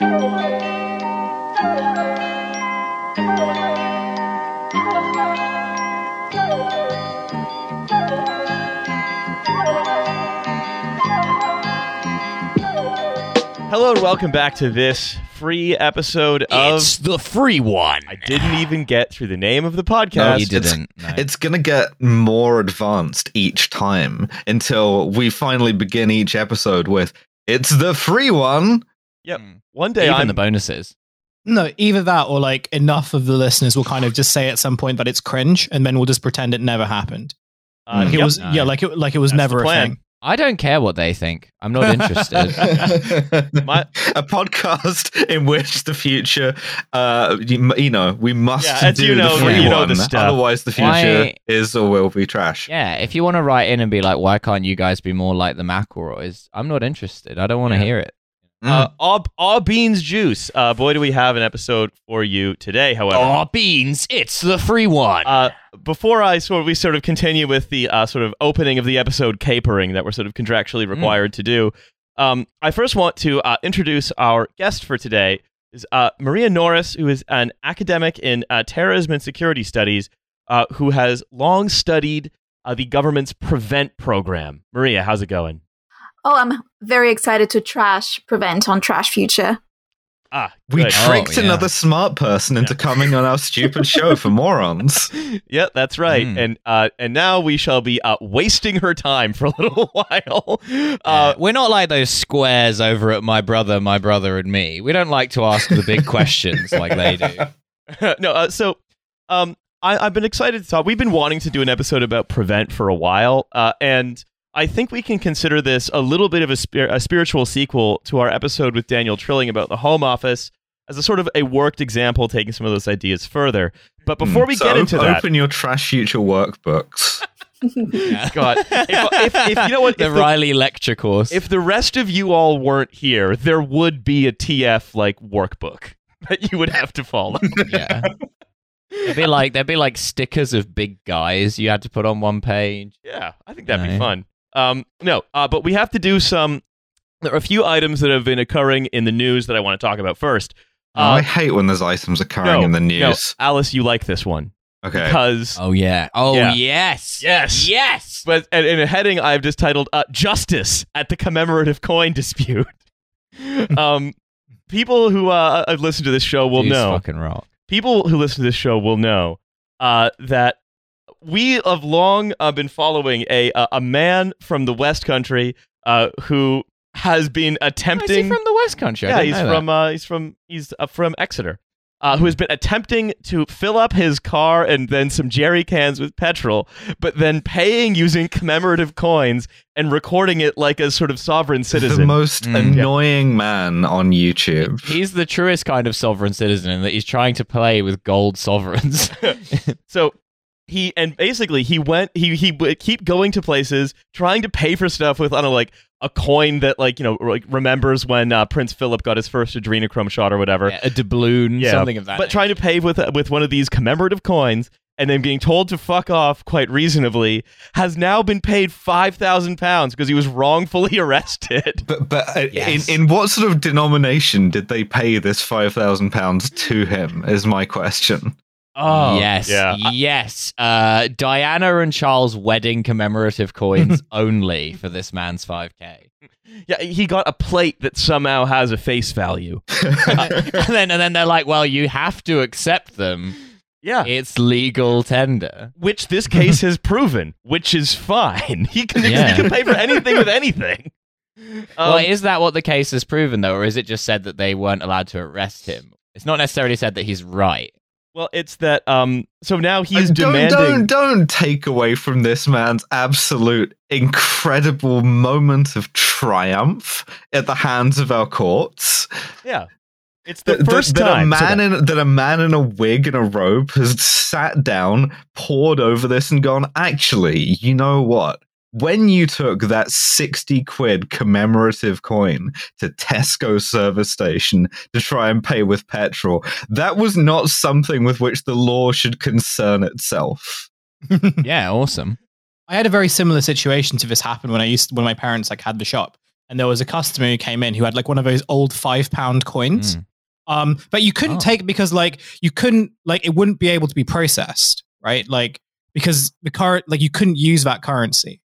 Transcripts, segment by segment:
Hello and welcome back to this free episode of. It's the free one. I didn't even get through the name of the podcast. No, you didn't. No. It's going to get more advanced each time until we finally begin each episode with it's the free one. Yep. Mm. One day Even I'm the bonuses. No, either that or like enough of the listeners will kind of just say at some point that it's cringe, and then we'll just pretend it never happened. uh, Like it yep. was, No. yeah, like it, like it was That's never a thing. I don't care what they think. I'm not interested. My- a podcast in which the future, uh, you, you know, we must Yeah, do you know, the free you know one. the stuff. Otherwise, the future Why- is or will be trash. yeah, if you want to write in and be like, why can't you guys be more like the McElroys? I'm not interested. I don't want to Yeah. hear it. Uh, all, all beans juice. Uh, boy, do we have an episode for you today. However, All beans! It's the free one. uh, before I sort of we sort of continue with the uh, sort of opening of the episode capering that we're sort of contractually required to do, um, I first want to uh, introduce our guest for today is uh, Maria Norris, who is an academic in uh, terrorism and security studies, uh, who has long studied uh, the government's Prevent program. Maria, how's it going? Oh, I'm very excited to trash prevent on Trash Future. Ah, We good. tricked Oh, yeah. another smart person into coming on our stupid show for morons. yeah, that's right. Mm. And uh, and now we shall be uh, wasting her time for a little while. Uh, Uh, we're not like those squares over at my brother, my brother, and me. We don't like to ask the big questions like they do. no, uh, so um, I, I've been excited to talk. We've been wanting to do an episode about prevent for a while, uh, and I think we can consider this a little bit of a, spir- a spiritual sequel to our episode with Daniel Trilling about the Home Office as a sort of a worked example, taking some of those ideas further. But hmm. before we So get into op- that, open your trash future workbooks. God, if, if, if you know what, the if the, Riley lecture course. if the rest of you all weren't here, there would be a TF like workbook that you would have to follow. yeah. There'd be like there'd be like stickers of big guys you had to put on one page. Yeah, I think that'd be fun. Um, no, uh, but we have to do some. There are a few items that have been occurring in the news that I want to talk about first. Oh, I hate when there's items occurring Uh, no, in the no, news. Alice, you like this one Okay. because. Oh yeah. Oh Yeah. yes. Yes. Yes. But and in a heading, I've just titled uh, "Justice at the Commemorative Coin Dispute." um, people who uh, have listened to this show will Dude's know. fucking rock. people who listen to this show will know uh, that we have long uh, been following a a a man from the West Country uh, who has been Oh, is attempting. he from the West Country? I yeah, he's from uh, he's from he's uh, from Exeter. Uh, who has been attempting to fill up his car and then some jerry cans with petrol, but then paying using commemorative coins and recording it like a sort of sovereign citizen. the most Mm. annoying man on YouTube. He's the truest kind of sovereign citizen in that he's trying to play with gold sovereigns. So he and basically he went he he would keep going to places trying to pay for stuff with I don't know like a coin that like you know like remembers when uh, Prince Philip got his first adrenochrome shot or whatever. Yeah, a doubloon, Yeah, something of that. but trying to pay with with one of these commemorative coins and then being told to fuck off quite reasonably has now been paid five thousand pounds because he was wrongfully arrested. But but uh, Yes. in in what sort of denomination did they pay this five thousand pounds to him? Is my question. Oh yes, yeah. yes. Uh, Diana and Charles' wedding commemorative coins only for this man's 5k. Yeah, he got a plate that somehow has a face value. and then and then they're like, "Well, you have to accept them. Yeah. It's legal tender." which this case has proven, which is fine. He can, Yeah. he can pay for anything with anything. well, Um, is that what the case has proven though, or is it just said that they weren't allowed to arrest him? It's not necessarily said that he's right. Well, it's that. Um, so now he's don't, demanding. don't don't take away from this man's absolute incredible moment of triumph at the hands of our courts. Yeah, it's the That, that- first that time. a man that- in that a man in a wig and a robe has sat down, pored over this, and gone. Actually, you know what? When you took that 60 quid commemorative coin to Tesco service station to try and pay with petrol, that was not something with which the law should concern itself. yeah, awesome. I had a very similar situation to this happen when I used when my parents like had the shop. and there was a customer who came in who had like one of those old five pound coins. Mm. Um, but you couldn't Oh. take it because like you couldn't like it wouldn't be able to be processed, right? Like because the current like you couldn't use that currency.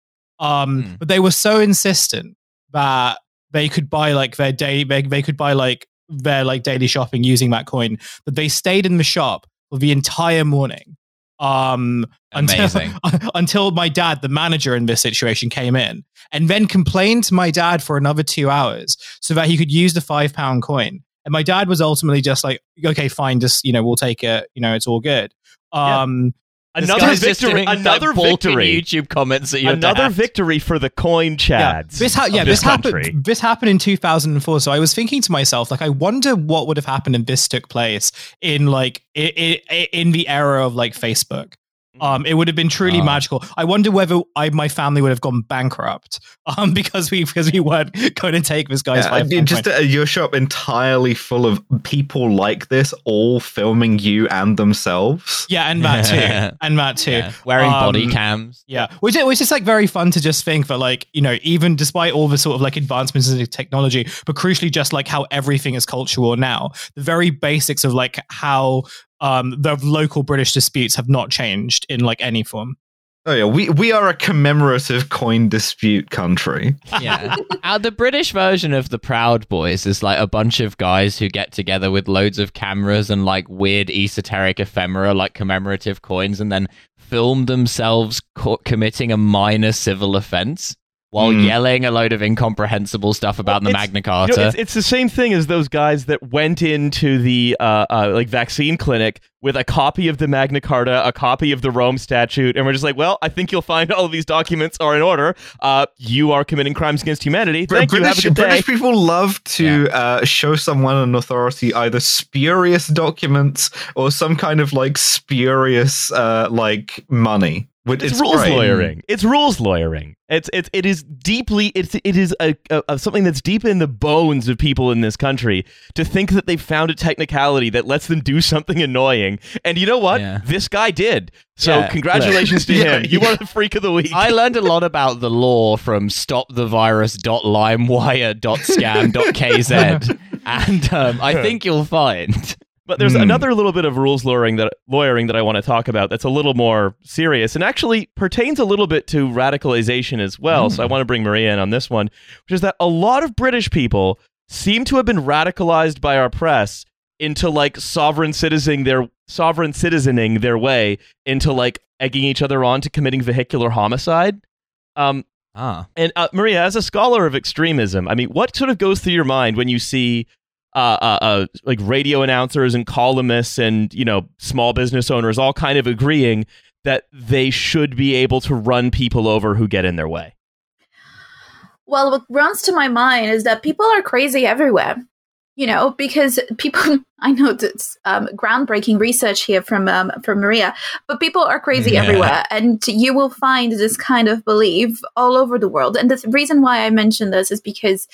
Um, Hmm. but they were so insistent that they could buy like their day they, they could buy like their like daily shopping using that coin that they stayed in the shop for the entire morning. Um, Amazing. until until my dad, the manager in this situation, came in and then complained to my dad for another two hours so that he could use the five pound coin. And my dad was ultimately just like, okay, fine, just you know, we'll take it. You know, it's all good. Um, This Another victory. Another victory. YouTube comments at your Another dad. victory for the coin yeah, chads. this ha- yeah, this this, happened. This happened in 2004. So I was thinking to myself, like, I wonder what would have happened if this took place in like i i in the era of like Facebook. Um, it would have been truly Ah. magical. I wonder whether I, my family would have gone bankrupt, um, because we because we weren't going to take this guy's Yeah, five I mean, pound just coin. uh, your shop entirely full of people like this, all filming you and themselves. yeah, and that too, and that too. Yeah, wearing body Um, cams. Yeah, which is, which is like very fun to just think that like you know even despite all the sort of like advancements in technology, but crucially just like how everything is cultural now, the very basics of like how um the local British disputes have not changed in like any form. Oh yeah, we we are a commemorative coin dispute country. Yeah. uh, the British version of the Proud Boys is like a bunch of guys who get together with loads of cameras and like weird esoteric ephemera, like commemorative coins, and then film themselves co- committing a minor civil offense while Hmm. yelling a load of incomprehensible stuff about Well, the it's- Magna You Carta. know, it's, it's the same thing as those guys that went into the uh, uh, like vaccine clinic with a copy of the Magna Carta, a copy of the Rome Statute, and we're just like, well, I think you'll find all of these documents are in order. Uh, you are committing crimes against humanity. Br- Thank you. British, Have a good day. British people love to uh, show someone an authority either spurious documents or some kind of like spurious uh, like money. Which It's, it's rules great. lawyering. It's rules lawyering. It's it's it is deeply it's it is a, a, a something that's deep in the bones of people in this country to think that they've found a technicality that lets them do something annoying. And you know what? Yeah. This guy did. So Yeah, congratulations to Yeah, him. You are the freak of the week. I learned a lot about the law from stopthevirus.limewire.scam.kz, and um, I think you'll find. But there's Hmm. another little bit of rules lawyering that lawyering that I want to talk about that's a little more serious and actually pertains a little bit to radicalization as well. So I want to bring Maria in on this one, which is that a lot of British people seem to have been radicalized by our press into like sovereign citizening their sovereign citizening their way into like egging each other on to committing vehicular homicide. Um, Ah. and uh, Maria, as a scholar of extremism, I mean, what sort of goes through your mind when you see uh, uh, uh, like radio announcers and columnists and you know small business owners all kind of agreeing that they should be able to run people over who get in their way? Well, what runs to my mind is that people are crazy everywhere. You know, because people, I know it's um, groundbreaking research here from um, from Maria, but people are crazy Yeah. everywhere, and you will find this kind of belief all over the world. And the reason why I mention this is because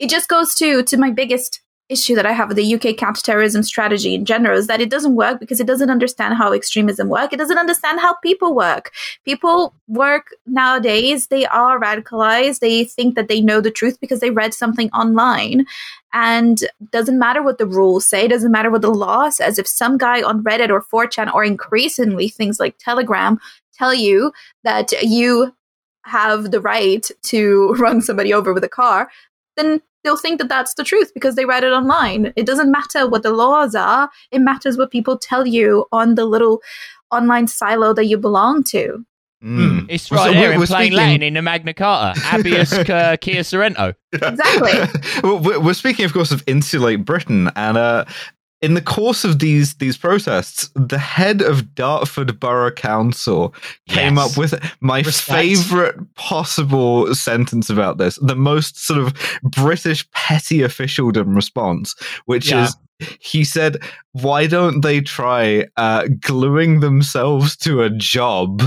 it just goes to to my biggest issue that I have with the UK counterterrorism strategy in general is that it doesn't work because it doesn't understand how extremism work. It doesn't understand how people work. People work nowadays, they are radicalized. They think that they know the truth because they read something online. And doesn't matter what the rules say, doesn't matter what the law says. If some guy on Reddit or 4chan or increasingly things like Telegram tell you that you have the right to run somebody over with a car, then they'll think that that's the truth because they read it online. It doesn't matter what the laws are, it matters what people tell you on the little online silo that you belong to. Mm. It's right so there we're- in we're plain speaking- Latin in the Magna Carta. Habeas uh, Kia Sorento. Exactly. we're, we're speaking, of course, of insulate Britain, and uh, in the course of these these protests, the head of Dartford Borough Council came Yes. up with my Respect. favorite possible sentence about this, the most sort of British petty officialdom response, which Yeah. is. He said, "Why don't they try uh, gluing themselves to a job,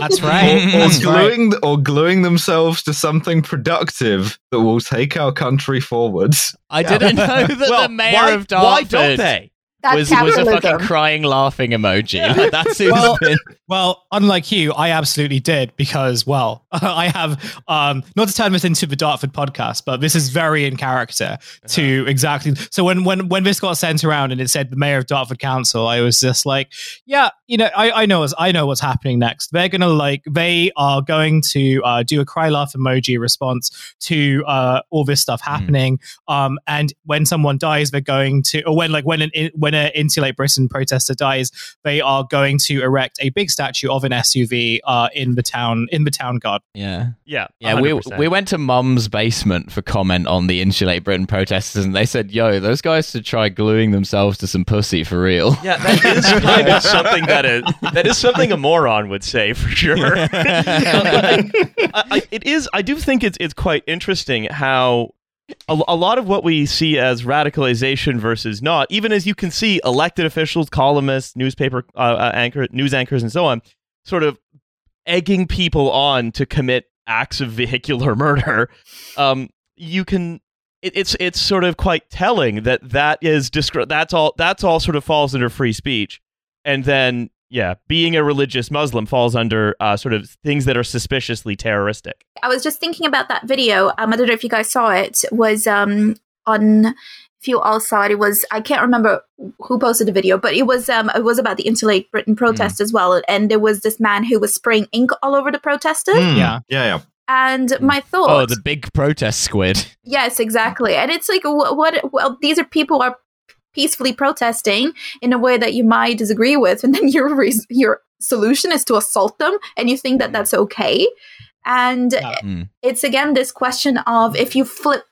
That's right. or That's right. gluing or gluing themselves to something productive that will take our country forwards?" I Yeah. didn't know that well, the mayor why, of Dartford. why don't they? That's was, was a fucking crying laughing emoji. Yeah. Like, that's who's Well- been. Well, unlike you, I absolutely did because, well, I have um, not to turn this into the Dartford podcast, but this is very in character to exactly. So when when when this got sent around and it said the mayor of Dartford Council, I was just like, yeah, you know, I, I know what's, I know what's happening next. They're gonna like they are going to uh, do a cry laugh emoji response to uh, all this stuff happening. Um, and when someone dies, they're going to, or when like when an when an Insulate Britain protester dies, they are going to erect a big statue of an SUV uh, in the town in the town garden. Yeah. Yeah, Yeah, we 100%. we went to Mum's basement for comment on the Insulate Britain protesters, and they said, "Yo, those guys should try gluing themselves to some pussy for real." Yeah, that is kind of something that is that is something a moron would say for sure. I, I, it is. I do think it's it's quite interesting how a, a lot of what we see as radicalization versus not, even as you can see, elected officials, columnists, newspaper uh, uh, anchor, news anchors, and so on, sort of egging people on to commit acts of vehicular murder. Um, you can. It, it's it's sort of quite telling that that is discri- that's all that's all sort of falls under free speech, and then yeah, being a religious Muslim falls under uh, sort of things that are suspiciously terroristic. I was just thinking about that video. Um, I don't know if you guys saw it. Was um on if you all saw it. It was I can't remember who posted the video, but it was um it was about the Insulate Britain protest as well. And there was this man who was spraying ink all over the protesters. Hmm. Yeah. yeah, yeah. And my thought, Oh, the big protest squid. yes, exactly. And it's like what, what? Well, these are people who are peacefully protesting in a way that you might disagree with, and then your res- your solution is to assault them, and you think that that's okay. And Yeah. Mm. it's again this question of if you flip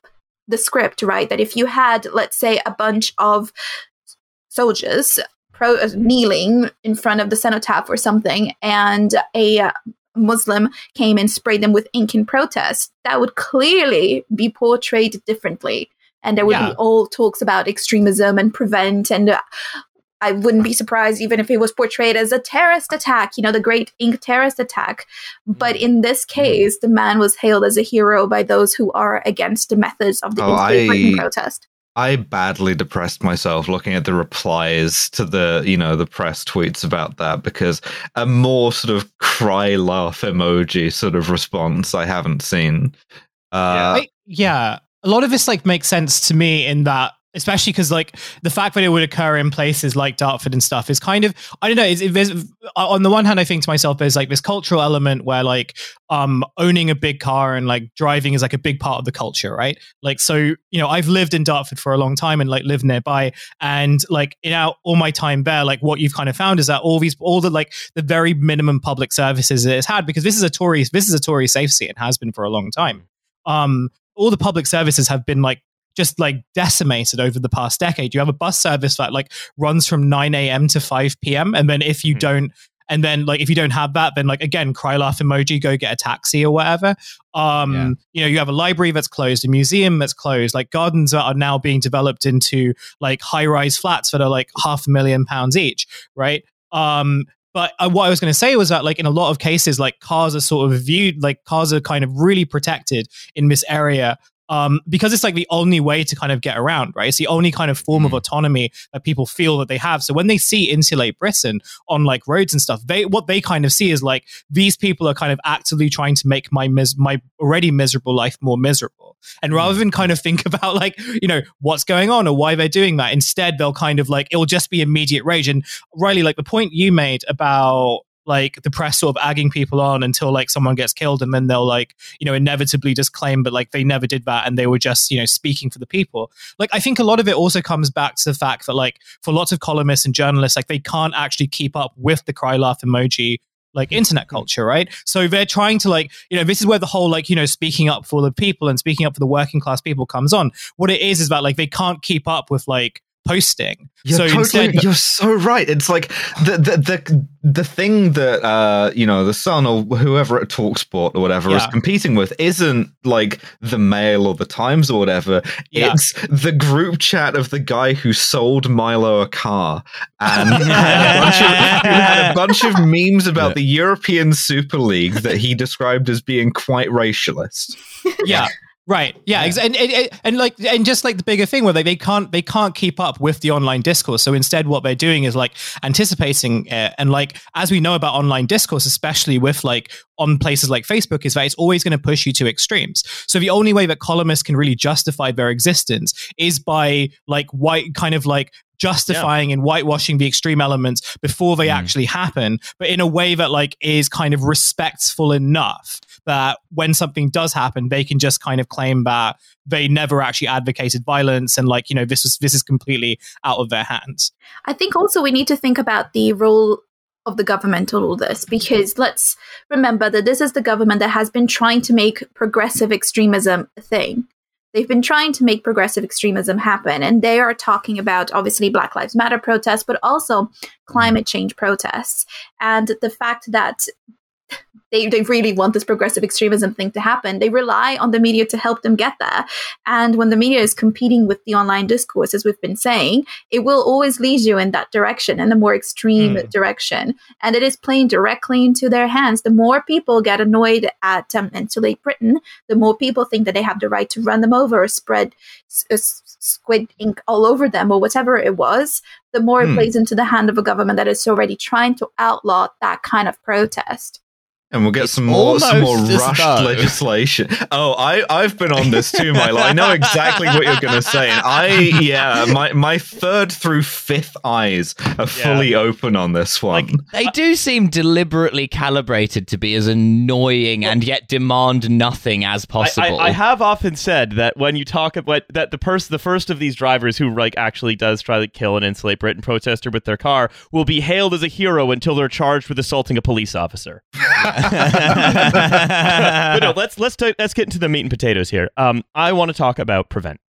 the script, right? That if you had, let's say, a bunch of soldiers pro- uh, kneeling in front of the cenotaph or something, and a uh, Muslim came and sprayed them with ink in protest, that would clearly be portrayed differently. And there would Yeah. be all talks about extremism and prevent. And uh, I wouldn't be surprised even if it was portrayed as a terrorist attack, you know, the great ink terrorist attack. But in this case, the man was hailed as a hero by those who are against the methods of the Oh, Insulate I- protest. I badly depressed myself looking at the replies to the, you know, the press tweets about that because a more sort of cry laugh emoji sort of response I haven't seen. Uh, I, yeah, a lot of this like makes sense to me in that, especially because like the fact that it would occur in places like Dartford and stuff is kind of I don't know. It's, it, on the one hand, I think to myself, there's like this cultural element where like um owning a big car and like driving is like a big part of the culture, right? Like so, you know, I've lived in Dartford for a long time and like lived nearby, and like in our all my time there, like what you've kind of found is that all these all the like the very minimum public services that it's had because this is a Tory this is a Tory safe seat and has been for a long time um, all the public services have been like just like decimated over the past decade. You have a bus service that like runs from 9 a.m. to 5 p.m. And then if you Mhm. don't, and then like if you don't have that, then like again, cry laugh emoji, go get a taxi or whatever. Um, Yeah. you know, you have a library that's closed, a museum that's closed, like gardens that are now being developed into like high rise flats that are like half a million pounds each, right? Um, but uh, what I was going to say was that, like, in a lot of cases, like cars are sort of viewed, like cars are kind of really protected in this area um, because it's like the only way to kind of get around, right? It's the only kind of form of Mm. autonomy that people feel that they have. So when they see Insulate Britain on like roads and stuff, they what they kind of see is like these people are kind of actively trying to make my mis- my already miserable life more miserable. And rather mm. than kind of think about like you know what's going on or why they're doing that, instead they'll kind of like it will just be immediate rage. And Riley, like the point you made about like the press sort of agging people on until like someone gets killed and then they'll like you know inevitably just claim but like they never did that and they were just you know speaking for the people like i think a lot of it also comes back to the fact that like for lots of columnists and journalists like they can't actually keep up with the cry laugh emoji like hmm. internet hmm. culture right? So they're trying to like you know this is where the whole like you know speaking up for the people and speaking up for the working class people comes on. What it is is that like they can't keep up with like posting You're so totally, instead you're so right. It's like the the the, the thing that uh you know the Sun or whoever at Talksport or whatever is competing with isn't like the Mail or the Times or whatever. Yeah. It's the group chat of the guy who sold Milo a car and had a bunch of, had a bunch of memes about Yeah. the European Super League that he described as being quite racialist. yeah Right. Yeah. ex- And, and, and, and like and just like the bigger thing where they, they can't they can't keep up with the online discourse. So instead, what they're doing is like anticipating it. And like as we know about online discourse, especially with like on places like Facebook, is that it's always going to push you to extremes. So the only way that columnists can really justify their existence is by like white kind of like justifying and whitewashing the extreme elements before they Mm. actually happen, but in a way that like is kind of respectful enough that when something does happen, they can just kind of claim that they never actually advocated violence and like you know this is this is completely out of their hands. I think also we need to think about the role of the government in all this because let's remember that this is the government that has been trying to make progressive extremism a thing. They've been trying to make progressive extremism happen, and they are talking about obviously Black Lives Matter protests, but also climate change protests. And the fact that they, they really want this progressive extremism thing to happen. They rely on the media to help them get there. And when the media is competing with the online discourse, as we've been saying, it will always lead you in that direction, in the more extreme Hmm. direction. And it is playing directly into their hands. The more people get annoyed at um, Insulate Britain, the more people think that they have the right to run them over or spread s- s- squid ink all over them or whatever it was, the more it Hmm. plays into the hand of a government that is already trying to outlaw that kind of protest. And we'll get It's some more some more rushed though- legislation. Oh, I I've been on this too, Milo. I know exactly what you're going to say. And I yeah, my my third through fifth eyes are fully open on this one. Like, They do seem deliberately calibrated to be as annoying and yet demand nothing as I, possible. I, I have often said that when you talk about that the person, the first of these drivers who like actually does try to kill an insulate Britain protester with their car will be hailed as a hero until they're charged with assaulting a police officer. But no, let's let's ta- let's get into the meat and potatoes here. Um, I want to talk about prevent.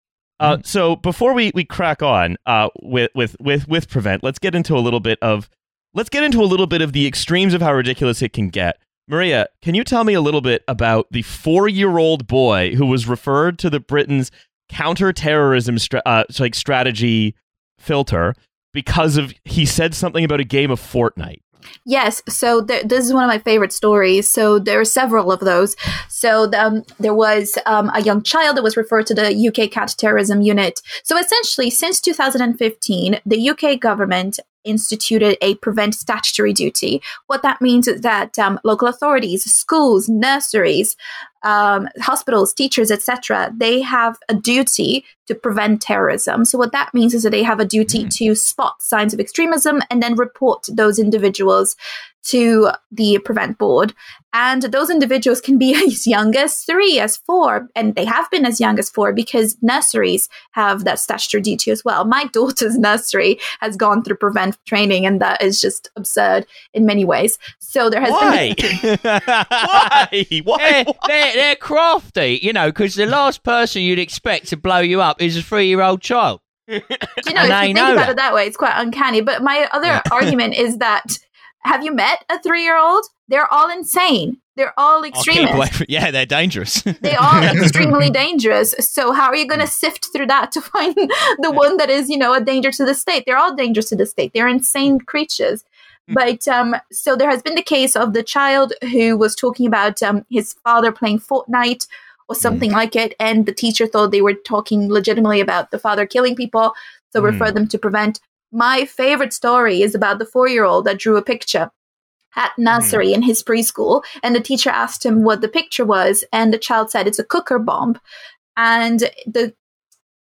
Uh, so before we, we crack on uh, with, with with with prevent, let's get into a little bit of let's get into a little bit of the extremes of how ridiculous it can get. Maria, can you tell me a little bit about the four-year-old boy who was referred to the Britain's counter-terrorism stra- uh, like strategy filter because of he said something about a game of Fortnite? Yes, so there, this is one of my favorite stories. So there are several of those. So the, um, there was um, a young child that was referred to the UK counterterrorism unit. So essentially, since 2015, the UK government instituted a prevent statutory duty. What that means is that um, local authorities, schools, nurseries, um, hospitals, teachers, etc., they have a duty to prevent terrorism. So what that means is that they have a duty to spot signs of extremism and then report those individuals to the prevent board. And those individuals can be as young as three, as four, and they have been as young as four because nurseries have that statutory duty as well. My daughter's nursery has gone through prevent training, and that is just absurd in many ways. So there has Why? been. Why? Why? They're, they're, they're crafty, you know, because the last person you'd expect to blow you up is a three year old child. you know, if you think know about that. it that way, it's quite uncanny. But my other Yeah. argument is that have you met a three year old? They're all insane. They're all extremists. from- yeah, they're dangerous. they are extremely dangerous. So how are you going to mm. sift through that to find the one that is, you know, a danger to the state? They're all dangerous to the state. They're insane mm. creatures. But um, so there has been the case of the child who was talking about um, his father playing Fortnite or something like it, and the teacher thought they were talking legitimately about the father killing people, so Mm. refer them to prevent. My favorite story is about the four-year-old that drew a picture at nursery in his preschool, and the teacher asked him what the picture was, and the child said it's a cooker bomb, and the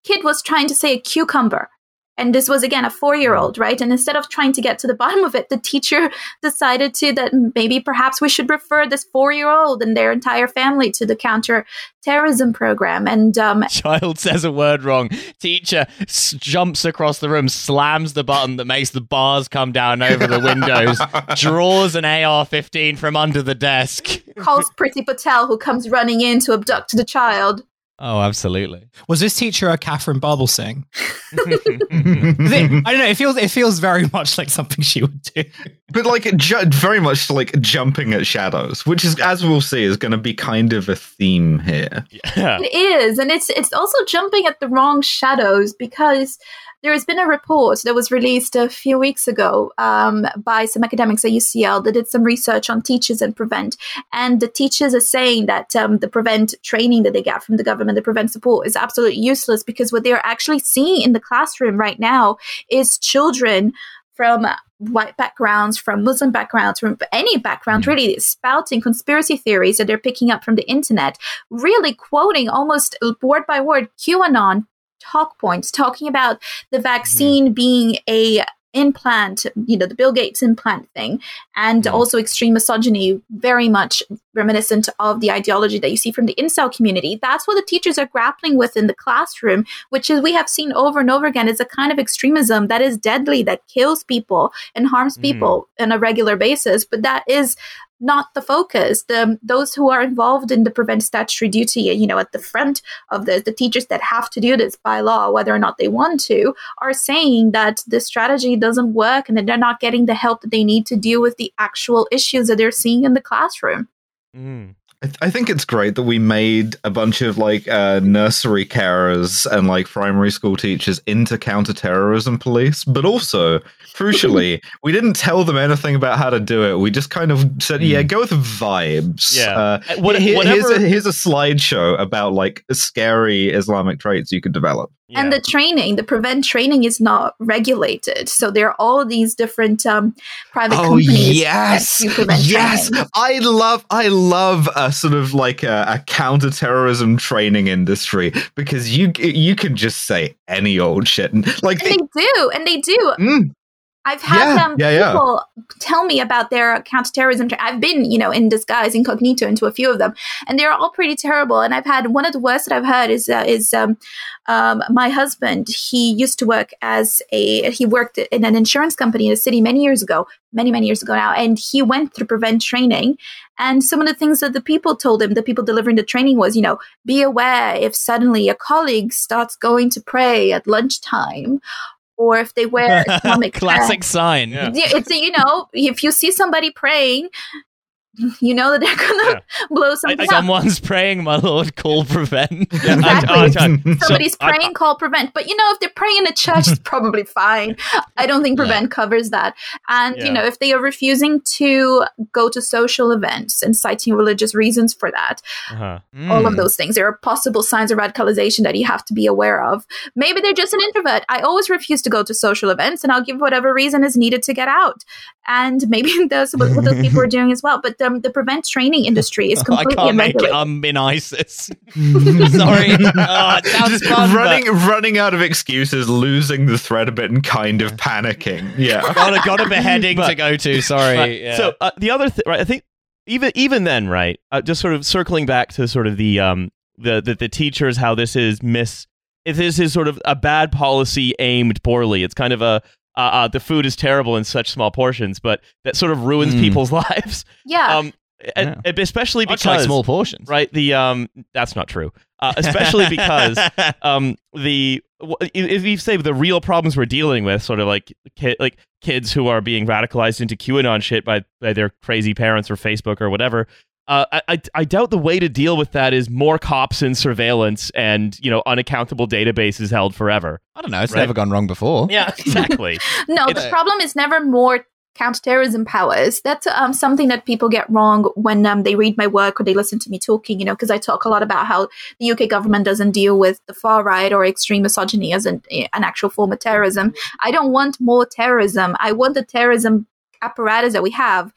kid was trying to say a cucumber. And this was again a four year old, right? And instead of trying to get to the bottom of it, the teacher decided to that maybe perhaps we should refer this four year old and their entire family to the counter terrorism program. And um, Child says a word wrong. Teacher s- jumps across the room, slams the button that makes the bars come down over the windows, draws an AR 15 from under the desk. calls Priti Patel, who comes running in to abduct the child. Oh, absolutely. Was this teacher a Katharine Birbalsingh? I don't know. It feels it feels very much like something she would do. but like ju- very much like jumping at shadows, which is as we'll see is going to be kind of a theme here. Yeah. It is, and it's it's also jumping at the wrong shadows because there has been a report that was released a few weeks ago um, by some academics at UCL that did some research on teachers and prevent, and the teachers are saying that um, the prevent training that they get from the government, the prevent support, is absolutely useless because what they're actually seeing in the classroom right now is children from white backgrounds, from Muslim backgrounds, from any background, really spouting conspiracy theories that they're picking up from the internet, really quoting almost word by word QAnon talk points, talking about the vaccine being a implant, you know, the Bill Gates implant thing, and Mhm. also extreme misogyny, very much reminiscent of the ideology that you see from the incel community. That's what the teachers are grappling with in the classroom, which is we have seen over and over again is a kind of extremism that is deadly, that kills people and harms Mhm. people on a regular basis. But that is not the focus. The those who are involved in the prevent statutory duty, you know, at the front of this, the teachers that have to do this by law, whether or not they want to, are saying that the strategy doesn't work and that they're not getting the help that they need to deal with the actual issues that they're seeing in the classroom. Mm. I, th- I think it's great that we made a bunch of like uh, nursery carers and like primary school teachers into counterterrorism police, but also crucially, we didn't tell them anything about how to do it. We just kind of said, "Yeah, go with vibes." Yeah. Uh, Uh, what- here- here's, a, here's a slideshow about like scary Islamic traits you could develop. And the training, the prevent training is not regulated. So there are all these different um, private Oh companies yes, yes! training. I love, I love a sort of like a, a counterterrorism training industry because you you can just say any old shit and like And the, they do, and they do. Mm. I've had Yeah, um, yeah, yeah. people tell me about their counterterrorism. Tra- I've been, you know, in disguise, incognito, into a few of them, and they're all pretty terrible. And I've had one of the worst that I've heard is uh, is um, um, my husband. He used to work as a he worked in an insurance company in a city many years ago, many many years ago now, and he went through prevent training. And some of the things that the people told him, the people delivering the training, was, you know, be aware if suddenly a colleague starts going to pray at lunchtime. Or if they wear Islamic Classic sign. Yeah. yeah, it's you know, if you see somebody praying, you know that they're gonna blow something up. Someone's praying, my lord, call prevent. Yeah, Exactly. I- I- Somebody's I- praying, call prevent. But you know, if they're praying in a church, it's probably fine. I don't think Yeah. prevent covers that. And Yeah. you know, if they are refusing to go to social events and citing religious reasons for that, uh-huh. all Hmm. of those things, there are possible signs of radicalization that you have to be aware of. Maybe they're just an introvert. I always refuse to go to social events, and I'll give whatever reason is needed to get out. And maybe that's what, what those people are doing as well. But um, the prevent training industry is completely. I can't make it. I'm in ISIS. Sorry. Oh, it Just fun, but- running, running out of excuses, losing the thread a bit, and kind of panicking. Yeah. got a got a beheading But- to go to. Sorry. Right. Yeah. So uh, the other thing, right? I think even even then, right? Uh, just sort of circling back to sort of the um the the, the teachers, how this is miss. If this is sort of a bad policy aimed poorly, it's kind of a uh, uh, the food is terrible in such small portions, but that sort of ruins Mm. people's lives. yeah. Um, and- and especially because like small portions. right the um that's not true. Uh, especially because um the if you say the real problems we're dealing with sort of like ki- like kids who are being radicalized into QAnon shit by by their crazy parents or Facebook or whatever uh, I, I I doubt the way to deal with that is more cops and surveillance and you know unaccountable databases held forever. I don't know. It's Right. never gone wrong before. Yeah, exactly. No, It's- the problem is never more counterterrorism powers. That's um, something that people get wrong when um, they read my work or they listen to me talking, you know, because I talk a lot about how the UK government doesn't deal with the far right or extreme misogyny as an, an actual form of terrorism. I don't want more terrorism. I want the terrorism apparatus that we have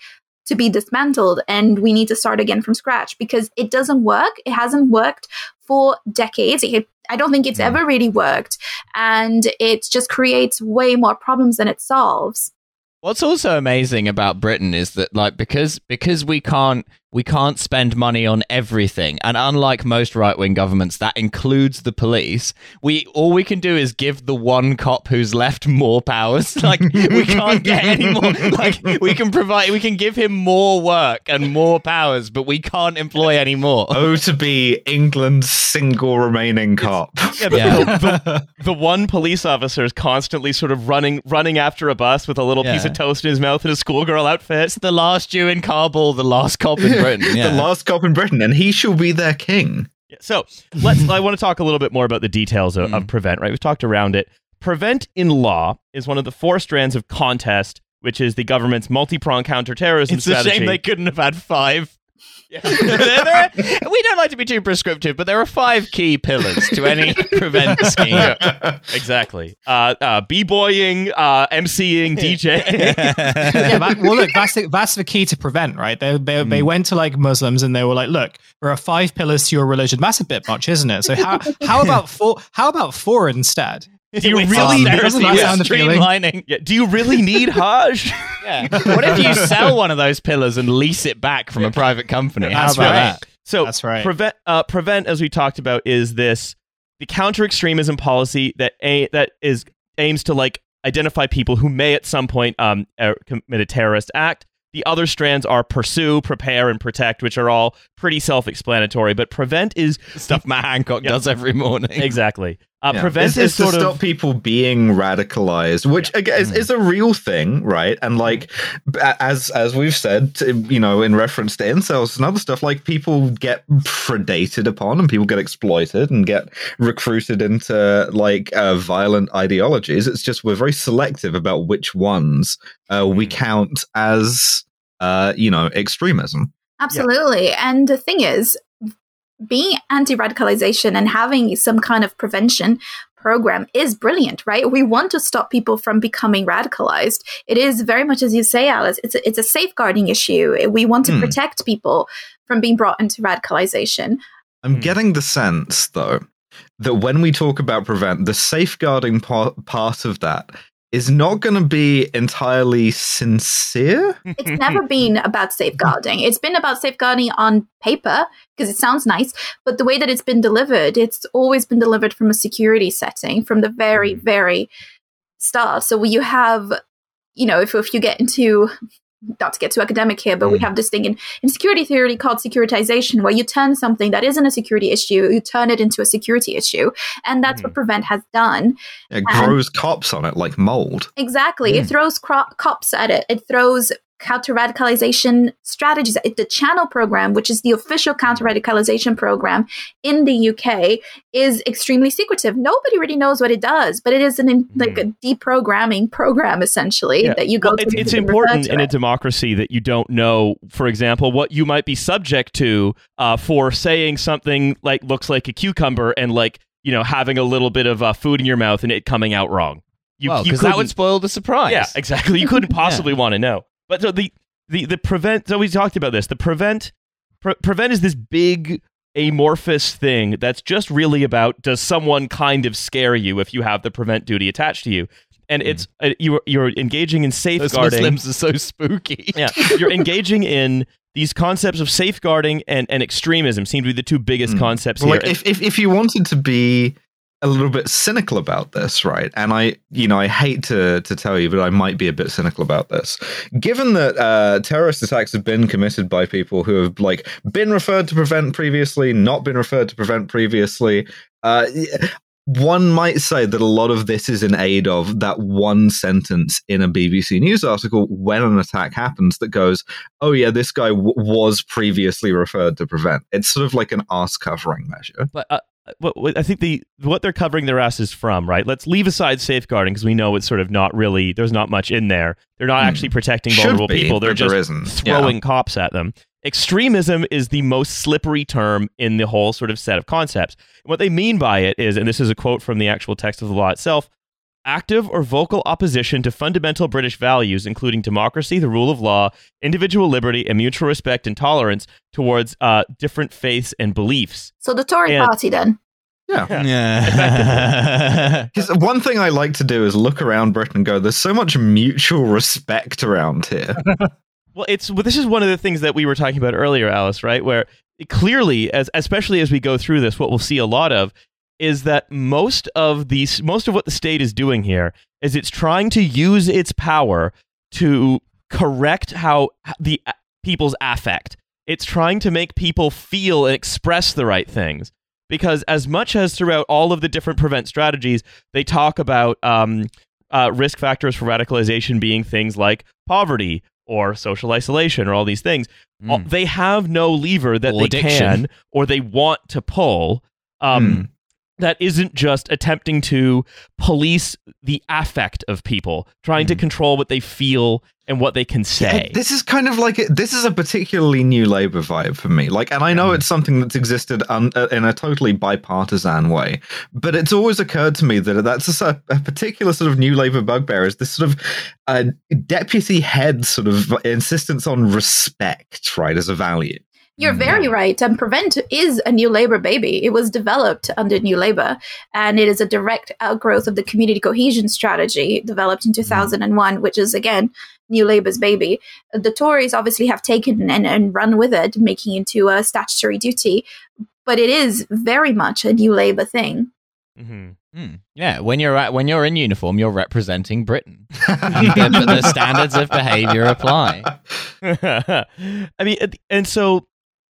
to be dismantled and we need to start again from scratch because it doesn't work. It hasn't worked for decades. It, I don't think it's Mm. ever really worked. And it just creates way more problems than it solves. What's also amazing about Britain is that like because because we can't we can't spend money on everything. And unlike most right wing governments, that includes the police. We all we can do is give the one cop who's left more powers. Like we can't get any more. Like we can provide, we can give him more work and more powers, but we can't employ any more. Oh, to be England's single remaining cop. Yeah, the, Yeah. the- the one police officer is constantly sort of running running after a bus with a little piece of toast in his mouth and a schoolgirl outfit. It's the last Jew in Kabul, the last cop in Britain. Yeah. The last cop in Britain, and he shall be their king. So let's. I want to talk a little bit more about the details of, of Mm. prevent. Right, we've talked around it. Prevent in law is one of the four strands of contest, which is the government's multi-pronged counterterrorism It's a shame they couldn't have had five. There- there are- we don't like to be too prescriptive, but there are five key pillars to any prevent scheme. exactly. Uh, uh, b-boying, uh, MCing, DJing. yeah, that, well, look, that's the, that's the key to prevent, right? They, they, they went to like Muslims and they were like, look, there are five pillars to your religion. That's a bit much, isn't it? So how how about four? How about four instead? Do you really austerity doesn't that with sound appealing? streamlining? Yeah, do you really need Hajj? Yeah. What if you sell one of those pillars and lease it back from a private company? How That's about right. that? So That's right. Prevent, uh, prevent, as we talked about, is this the counter extremism policy that a- that is aims to like identify people who may at some point um uh, commit a terrorist act. The other strands are pursue, prepare, and protect, which are all pretty self-explanatory. But prevent is Stuff Matt Hancock Yeah. does every morning. exactly uh, Yeah. prevent It's, is it's to sort stop of people being radicalized, which again is, is a real thing, right? And like as as we've said, you know, in reference to incels and other stuff, like people get predated upon and people get exploited and get recruited into like uh, violent ideologies. It's just we're very selective about which ones uh, we count as uh, you know extremism. Absolutely. And the thing is, being anti radicalization and having some kind of prevention program is brilliant, right? We want to stop people from becoming radicalized. It is very much as you say, Alice, it's a, it's a safeguarding issue. We want to Hmm. protect people from being brought into radicalization. I'm Hmm. getting the sense, though, that when we talk about prevent, the safeguarding part, part of that is not going to be entirely sincere. It's never been about safeguarding. It's been about safeguarding on paper because it sounds nice, but the way that it's been delivered, it's always been delivered from a security setting from the very, mm. very start. So you have, you know, if, if you get into, not to get too academic here, but we Mm. have this thing in, in security theory called securitization, where you turn something that isn't a security issue, you turn it into a security issue. And that's what Prevent has done. It grows cops on it like mold. Exactly. It Mm. throws cro- cops at it. It throws counter radicalization strategies. The Channel program, which is the official counter radicalization program in the UK, is extremely secretive. Nobody really knows what it does, but it is an in, like a deprogramming program essentially Yeah. that you go Well, it's, it's important to in a democracy that you don't know, for example, what you might be subject to uh, for saying something like looks like a cucumber and like you know having a little bit of uh, food in your mouth and it coming out wrong. You, well, because that would spoil the surprise. yeah, exactly. You couldn't possibly want to know. But so the the the prevent. So we talked about this. The prevent pre- prevent is this big amorphous thing that's just really about does someone kind of scare you if you have the prevent duty attached to you, and it's uh, you're you're engaging in Those safeguarding. Muslims are so spooky. Yeah, you're engaging in these concepts of safeguarding and, and extremism seem to be the two biggest Mm. concepts Well, here. like if, if if you wanted to be a little bit cynical about this, right? And I, you know, I hate to to tell you, but I might be a bit cynical about this. Given that uh, terrorist attacks have been committed by people who have like been referred to prevent previously, not been referred to prevent previously, uh, one might say that a lot of this is in aid of that one sentence in a BBC News article when an attack happens that goes, "Oh yeah, this guy w- was previously referred to prevent." It's sort of like an arse covering measure. but uh, what, what I think the what they're covering their asses from, right? Let's leave aside safeguarding because we know it's sort of not really. There's not much in there. They're not Hmm. actually protecting vulnerable be, people. They're just throwing cops at them. Extremism is the most slippery term in the whole sort of set of concepts. What they mean by it is, and this is a quote from the actual text of the law itself active or vocal opposition to fundamental British values, including democracy, the rule of law, individual liberty, and mutual respect and tolerance towards uh, different faiths and beliefs. So the Tory And- party then. Yeah. Yeah. Because one thing I like to do is look around Britain and go, there's so much mutual respect around here. Well, it's well, this is one of the things that we were talking about earlier, Alice, right? Where clearly, as especially as we go through this, what we'll see a lot of is that most of these, most of what the state is doing here is it's trying to use its power to correct how the people's affect. It's trying to make people feel and express the right things. Because as much as throughout all of the different prevent strategies, they talk about um, uh, risk factors for radicalization being things like poverty or social isolation or all these things. Mm. They have no lever that Or they addiction. can or they want to pull. Um, Hmm. That isn't just attempting to police the affect of people, trying to Mm. control what they feel and what they can say. Yeah, this is kind of like this is a particularly new Labour vibe for me. Like, and I know it's something that's existed un, uh, in a totally bipartisan way, but it's always occurred to me that that's a, a particular sort of new Labour bugbear is this sort of uh, deputy head sort of insistence on respect, right, as a value. You're Mm. very right. And Prevent is a new Labour baby. It was developed under New Labour, and it is a direct outgrowth of the community cohesion strategy developed in 2001, which is, again, New Labour's baby. The Tories obviously have taken and, and run with it, making it into a statutory duty, but it is very much a New Labour thing. Mhm. Mm. Yeah, when you're at, when you're in uniform, you're representing Britain. the, the standards of behavior apply. I mean, and- and so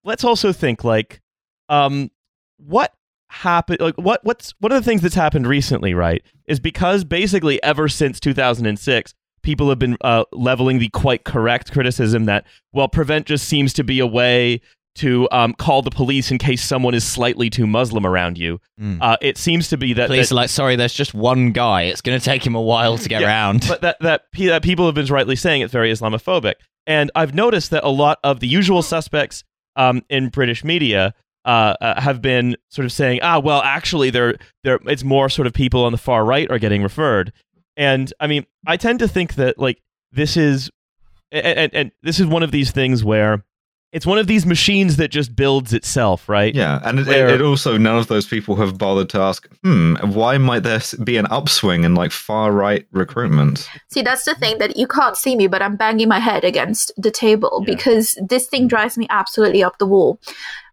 let's also think like, um, what happened? Like, what what's one of the things that's happened recently, right? Is because basically ever since 2006, people have been uh, leveling the quite correct criticism that well, prevent just seems to be a way to um, call the police in case someone is slightly too Muslim around you. Mm. Uh, it seems to be that, Police that are like, sorry, there's just one guy. It's going to take him a while to get Yeah, around. but that that, that people have been rightly saying it's very Islamophobic. And I've noticed that a lot of the usual suspects um, in British media uh, uh, have been sort of saying, ah, well, actually, they're, they're, it's more sort of people on the far right are getting referred. And I mean, I tend to think that like this is, and, and, and this is one of these things where it's one of these machines that just builds itself, right? Yeah, and it, Where- it, it also none of those people have bothered to ask, hmm, why might there be an upswing in like far right recruitment? See, that's the thing that you can't see me, but I'm banging my head against the table Yeah. because this thing drives me absolutely up the wall.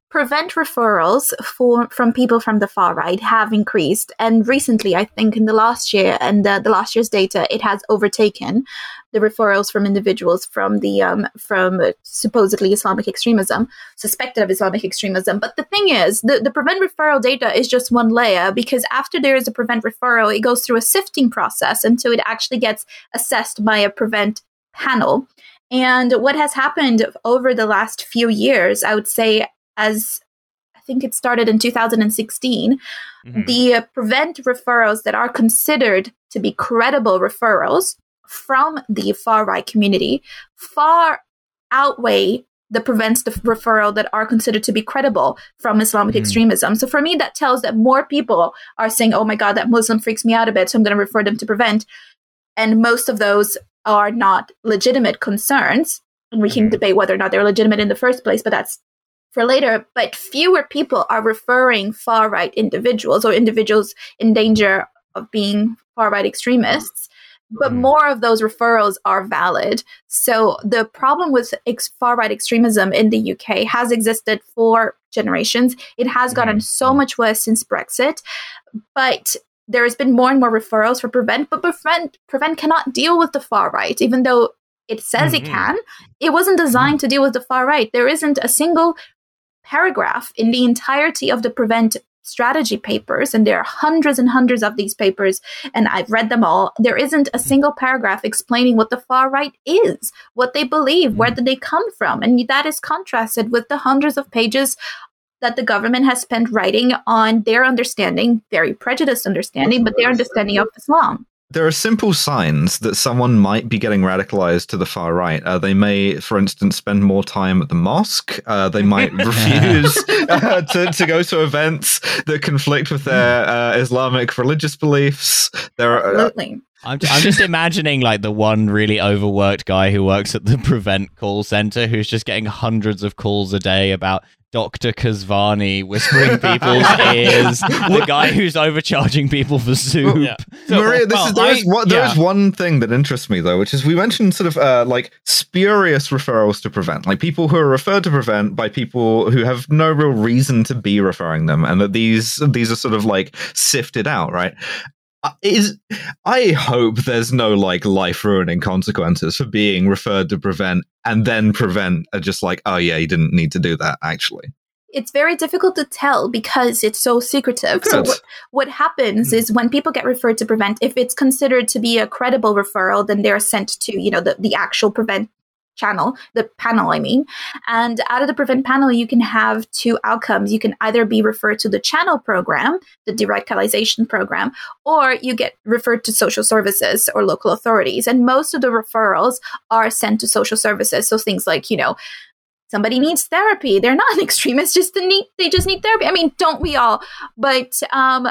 Prevent referrals for from people from the far right have increased, and recently, I think in the last year and the, the last year's data, it has overtaken the referrals from individuals from the um, from supposedly Islamic extremism, suspected of Islamic extremism. But the thing is, the, the prevent referral data is just one layer because after there is a prevent referral, it goes through a sifting process until it actually gets assessed by a prevent panel. And what has happened over the last few years, I would say, as I think it started in 2016, Mhm. the prevent referrals that are considered to be credible referrals from the far right community far outweigh the prevents the referral that are considered to be credible from Islamic Mm. extremism. So for me, that tells that more people are saying, "Oh my God, that Muslim freaks me out a bit, so I'm going to refer them to prevent," and most of those are not legitimate concerns. And we can Mhm. debate whether or not they're legitimate in the first place, but that's for later. But fewer people are referring far right individuals or individuals in danger of being far right extremists. But Mhm. more of those referrals are valid. So the problem with ex- far right extremism in the UK has existed for generations. It has gotten so much worse since Brexit, but there has been more and more referrals for prevent. But prevent prevent cannot deal with the far right, even though it says it Mhm. can. It wasn't designed to deal with the far right. There isn't a single paragraph in the entirety of the prevent strategy papers and there are hundreds and hundreds of these papers and I've read them all there isn't a single paragraph explaining what the far right is what they believe where mm. did they come from and that is contrasted with the hundreds of pages that the government has spent writing on their understanding very prejudiced understanding but their understanding of Islam There are simple signs that someone might be getting radicalized to the far right. Uh, they may, for instance, spend more time at the mosque. Uh, they might refuse uh, to, to go to events that conflict with their uh, Islamic religious beliefs. There are, uh, absolutely I'm, I'm just imagining like the one really overworked guy who works at the prevent call center who's just getting hundreds of calls a day about Dr. Kazvani whispering people's ears, the guy who's overcharging people for soup. Yeah. Maria, this well, is there is I- one, there is yeah. one thing that interests me though, which is we mentioned sort of uh, like spurious referrals to prevent, like people who are referred to prevent by people who have no real reason to be referring them, and that these these are sort of like sifted out, right? Is I hope there's no like life ruining consequences for being referred to prevent, and then prevent are just like, oh yeah, you didn't need to do that actually. it's very difficult to tell because it's so secretive. So what, what happens Hmm. is when people get referred to prevent, if it's considered to be a credible referral, then they're sent to, you know, the, the actual prevent channel, the panel, I mean. And out of the prevent panel, you can have two outcomes. You can either be referred to the channel program, the de-radicalization program, or you get referred to social services or local authorities. And most of the referrals are sent to social services. So things like, you know, somebody needs therapy. They're not an extremist, just need they just need therapy. I mean, don't we all? But um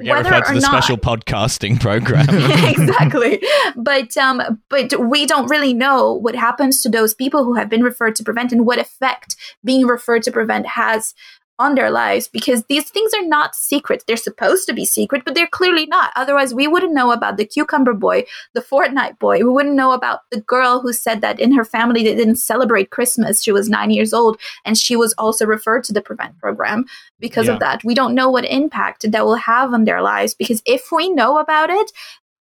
Get whether referred to the not special podcasting program. exactly. But um, but we don't really know what happens to those people who have been referred to prevent and what effect being referred to prevent has on their lives because these things are not secret. They're supposed to be secret, but they're clearly not. Otherwise, we wouldn't know about the cucumber boy, the Fortnite boy. We wouldn't know about the girl who said that in her family they didn't celebrate Christmas. She was nine years old and she was also referred to the prevent program because Yeah. of that. We don't know what impact that will have on their lives because if we know about it,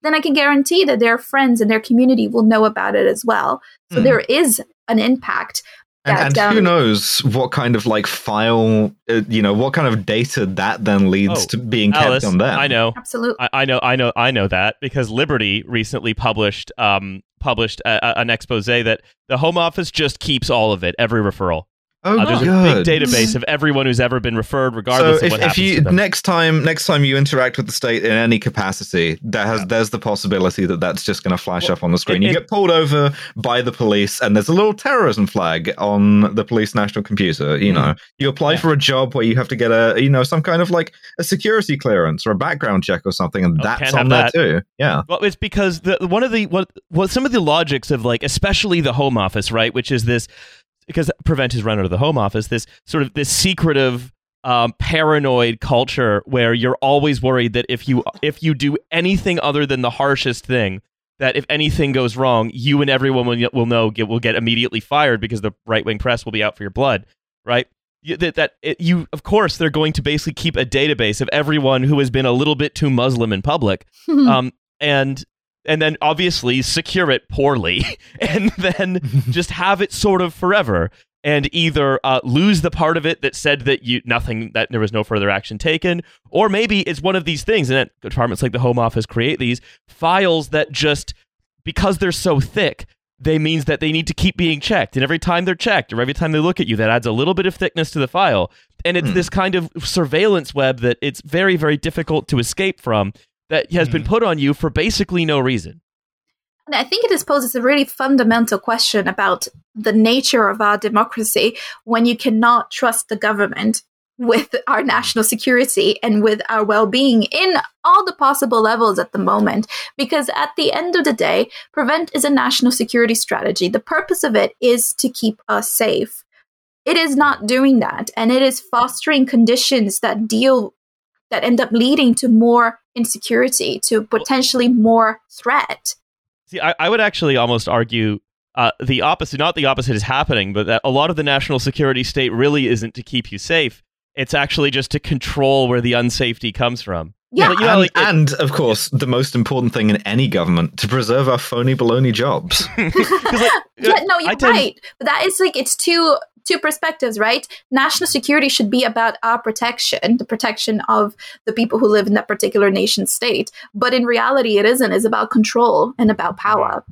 then I can guarantee that their friends and their community will know about it as well. So Hmm. there is an impact. And, that, and who um, knows what kind of like file, uh, you know, what kind of data that then leads Oh, to being kept Alice, on them. I know. Absolutely. I, I know, I know, I know that because Liberty recently published um, published a, a- an expose that the Home Office just keeps all of it, every referral. Oh, Uh, there's a big database of everyone who's ever been referred, regardless so of if, what if happens you to them. next time next time you interact with the state in any capacity, there has there's the possibility that that's just going to flash Well, up on the screen. it- you it- get pulled over by the police, and there's a little terrorism flag on the police national computer. You know, you apply Yeah. for a job where you have to get a you know some kind of like a security clearance or a background check or something, and Oh, that's on there that. too. Yeah. Well, it's because the one of the what what some of the logics of like especially the home office, right, which is this because prevent his run out of the home office, this sort of this secretive um, paranoid culture where you're always worried that if you if you do anything other than the harshest thing, that if anything goes wrong, you and everyone will, will know get, will get immediately fired because the right wing press will be out for your blood, right? You, that that it, you of course they're going to basically keep a database of everyone who has been a little bit too Muslim in public um, and and then obviously secure it poorly, and then just have it sort of forever, and either uh, lose the part of it that said that you nothing that there was no further action taken, or maybe it's one of these things, and departments like the Home Office create these files that just because they're so thick. They means that they need to keep being checked, and every time they're checked, or every time they look at you, that adds a little bit of thickness to the file, and it's Hmm. this kind of surveillance web that it's very, very difficult to escape from that has been mm-hmm. put on you for basically no reason. And I think it is poses a really fundamental question about the nature of our democracy when you cannot trust the government with our national security and with our well-being in all the possible levels at the moment. Because at the end of the day prevent is a national security strategy. The purpose of it is to keep us safe. It is not doing that and it is fostering conditions that deal that end up leading to more insecurity to potentially more threat See, I, I would actually almost argue uh, the opposite. Not the opposite is happening, but that a lot of the national security state really isn't to keep you safe. It's actually just to control where the unsafety comes from. Yeah. Like, you know, and, like it- and of course, the most important thing in any government to preserve our phony baloney jobs. like, yeah, no, you're I tend- right. But that is like it's two two perspectives, right? National security should be about our protection, the protection of the people who live in that particular nation state. But in reality, it isn't. It's about control and about power.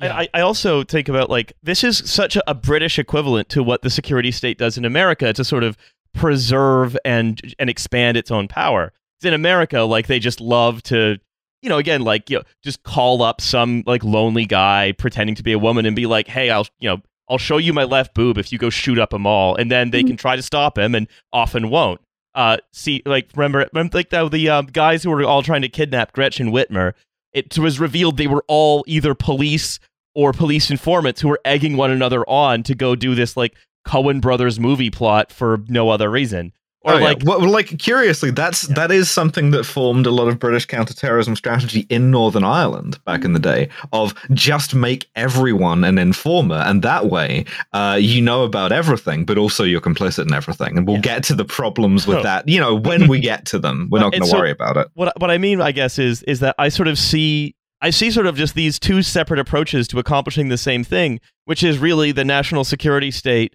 And I, I also think about like this is such a, a British equivalent to what the security state does in America to sort of preserve and and expand its own power. In America, like they just love to, you know, again, like you know, just call up some like lonely guy pretending to be a woman and be like, "Hey, I'll you know, I'll show you my left boob if you go shoot up a mall," and then they Mhm. can try to stop him and often won't. Uh, see, like remember, remember like the, the um, guys who were all trying to kidnap Gretchen Whitmer. It was revealed they were all either police or police informants who were egging one another on to go do this like Coen Brothers movie plot for no other reason. Or Oh, yeah. like well, like curiously, that's Yeah. that is something that formed a lot of British counterterrorism strategy in Northern Ireland back in the day. Of just make everyone an informer, and that way, uh, you know about everything, but also you're complicit in everything. And we'll Yeah. get to the problems with Oh. that. You know, when we get to them, we're not going to so- worry about it. what what I mean, I guess, is is that I sort of see I see sort of just these two separate approaches to accomplishing the same thing, which is really the national security state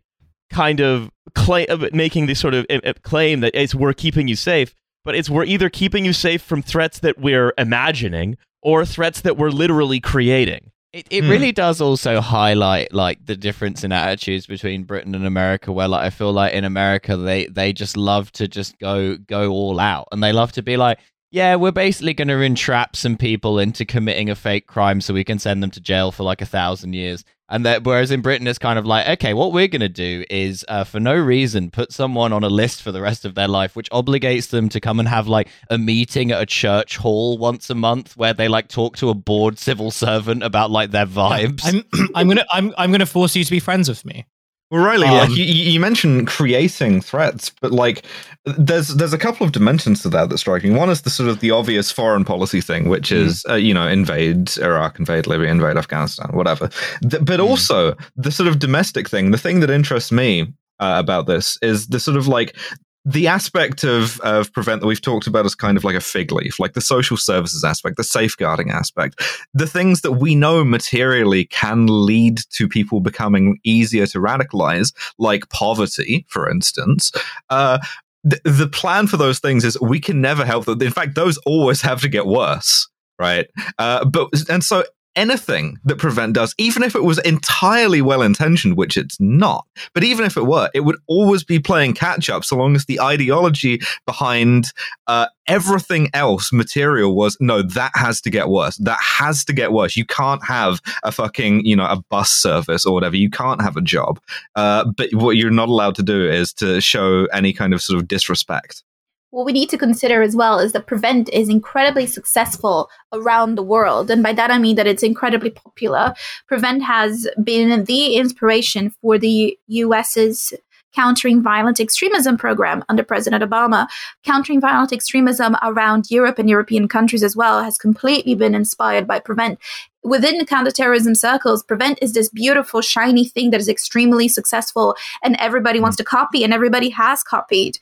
kind of claim making this sort of uh, claim that it's we're keeping you safe, but it's we're either keeping you safe from threats that we're imagining or threats that we're literally creating. It, it Hmm. really does also highlight like the difference in attitudes between Britain and America where like I feel like in America they they just love to just go go all out and they love to be like yeah we're basically going to entrap some people into committing a fake crime so we can send them to jail for like a thousand years and that whereas in Britain it's kind of like okay what we're going to do is uh, for no reason put someone on a list for the rest of their life which obligates them to come and have like a meeting at a church hall once a month where they like talk to a bored civil servant about like their vibes I'm I'm gonna I'm I'm gonna force you to be friends with me. Well, Riley, Um, like you, you mentioned creating threats, but like there's there's a couple of dimensions to that that strike me. One is the sort of the obvious foreign policy thing, which is uh, you know invade Iraq, invade Libya, invade Afghanistan, whatever. Th- but Mm. also the sort of domestic thing. The thing that interests me uh, about this is the sort of like the aspect of of prevent that we've talked about is kind of like a fig leaf, like the social services aspect, the safeguarding aspect, the things that we know materially can lead to people becoming easier to radicalize, like poverty, for instance. Uh, the, the plan for those things is we can never help them. In fact, those always have to get worse, right? Uh, but and so anything that prevent does, even if it was entirely well intentioned, which it's not, but even if it were, it would always be playing catch up so long as the ideology behind uh, everything else material was no, that has to get worse. That has to get worse. You can't have a fucking, you know, a bus service or whatever. You can't have a job. Uh, but what you're not allowed to do is to show any kind of sort of disrespect. What we need to consider as well is that Prevent is incredibly successful around the world. And by that, I mean that it's incredibly popular. Prevent has been the inspiration for the US's Countering Violent Extremism program under President Obama. Countering violent extremism around Europe and European countries as well has completely been inspired by Prevent. Within counterterrorism circles, Prevent is this beautiful, shiny thing that is extremely successful and everybody wants to copy and everybody has copied.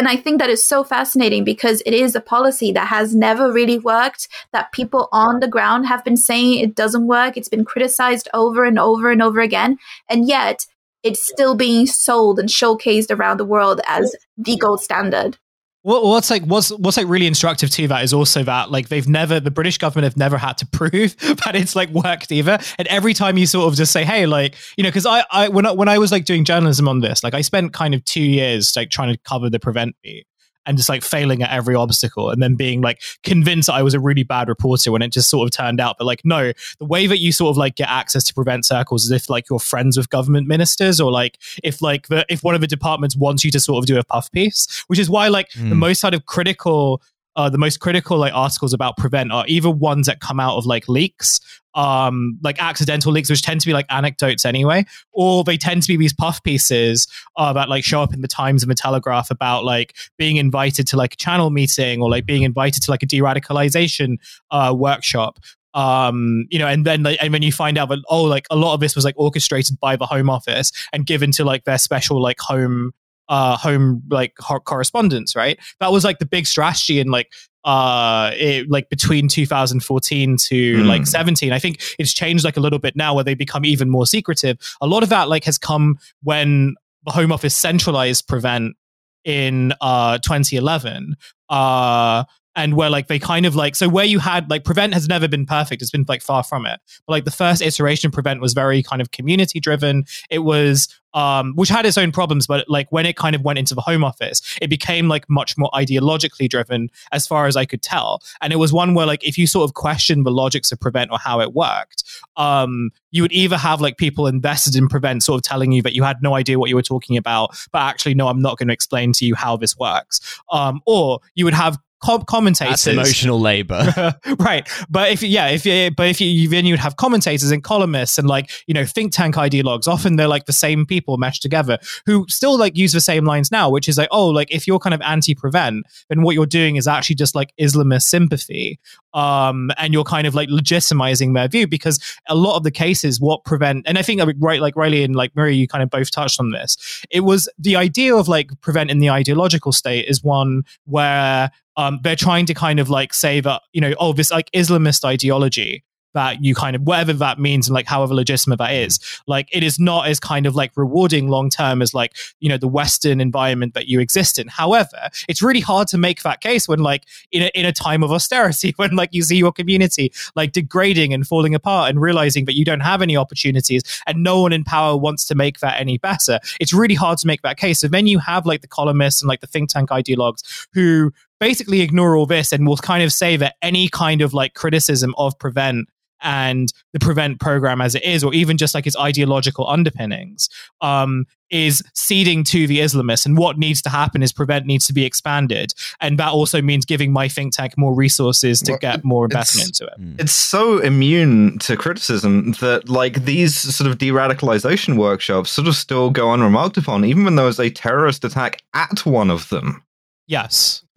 And I think that is so fascinating because it is a policy that has never really worked, that people on the ground have been saying it doesn't work. It's been criticized over and over and over again. And yet it's still being sold and showcased around the world as the gold standard. What, what's like what's what's like really instructive to that is also that like they've never the British government have never had to prove that it's like worked either. And every time you sort of just say, hey, like you know, because I I when I, when I was like doing journalism on this, like I spent kind of two years like trying to cover the prevent beat and just like failing at every obstacle and then being like convinced that I was a really bad reporter when it just sort of turned out that like no the way that you sort of like get access to prevent circles is if like you're friends with government ministers or like if like the if one of the departments wants you to sort of do a puff piece which is why like the Mm. most sort of critical uh, the most critical like articles about prevent are either ones that come out of like leaks um like accidental leaks which tend to be like anecdotes anyway or they tend to be these puff pieces uh, that like show up in the times and the telegraph about like being invited to like a channel meeting or like being invited to like a de-radicalization uh workshop. Um you know and then like, and when you find out that oh like a lot of this was like orchestrated by the home office and given to like their special like home uh home like correspondence right? That was like the big strategy in like uh it, like between 2014 to Mm. like 17 i think it's changed like a little bit now where they become even more secretive. A lot of that like has come when the home office centralized prevent in uh 2011 uh and where like they kind of like so where you had like prevent has never been perfect. It's been like far from it. But like the first iteration prevent was very kind of community driven it was um which had its own problems but like when it kind of went into the home office it became like much more ideologically driven as far as i could tell. And it was one where like if you sort of question the logics of prevent or how it worked um you would either have like people invested in prevent sort of telling you that you had no idea what you were talking about but actually no i'm not going to explain to you how this works. Um or you would have com- commentators. That's emotional labor. right. But if yeah, if you but if you then you'd have commentators and columnists and like, you know, think tank ideologues, often they're like the same people meshed together who still like use the same lines now, which is like, oh, like if you're kind of anti-prevent, then what you're doing is actually just like Islamist sympathy. Um, and you're kind of like legitimizing their view because a lot of the cases, what prevent, and I think right, like Riley and like Maria, you kind of both touched on this. It was the idea of like prevent in the ideological state is one where um, they're trying to kind of like say that you know oh this like islamist ideology that you kind of whatever that means and like however legitimate that is like it is not as kind of like rewarding long term as like you know the western environment that you exist in. However it's really hard to make that case when like in a, in a time of austerity when like you see your community like degrading and falling apart and realizing that you don't have any opportunities and no one in power wants to make that any better. It's really hard to make that case. So then you have like the columnists and like the think tank ideologues who basically ignore all this and will kind of say that any kind of like criticism of prevent and the prevent program as it is, or even just like its ideological underpinnings, um, is ceding to the Islamists. And what needs to happen is prevent needs to be expanded, and that also means giving my think tank more resources to Well, get more investment into it. Mm. It's so immune to criticism that, like, these sort of de radicalization workshops sort of still go unremarked upon, even when there was a terrorist attack at one of them. Yes.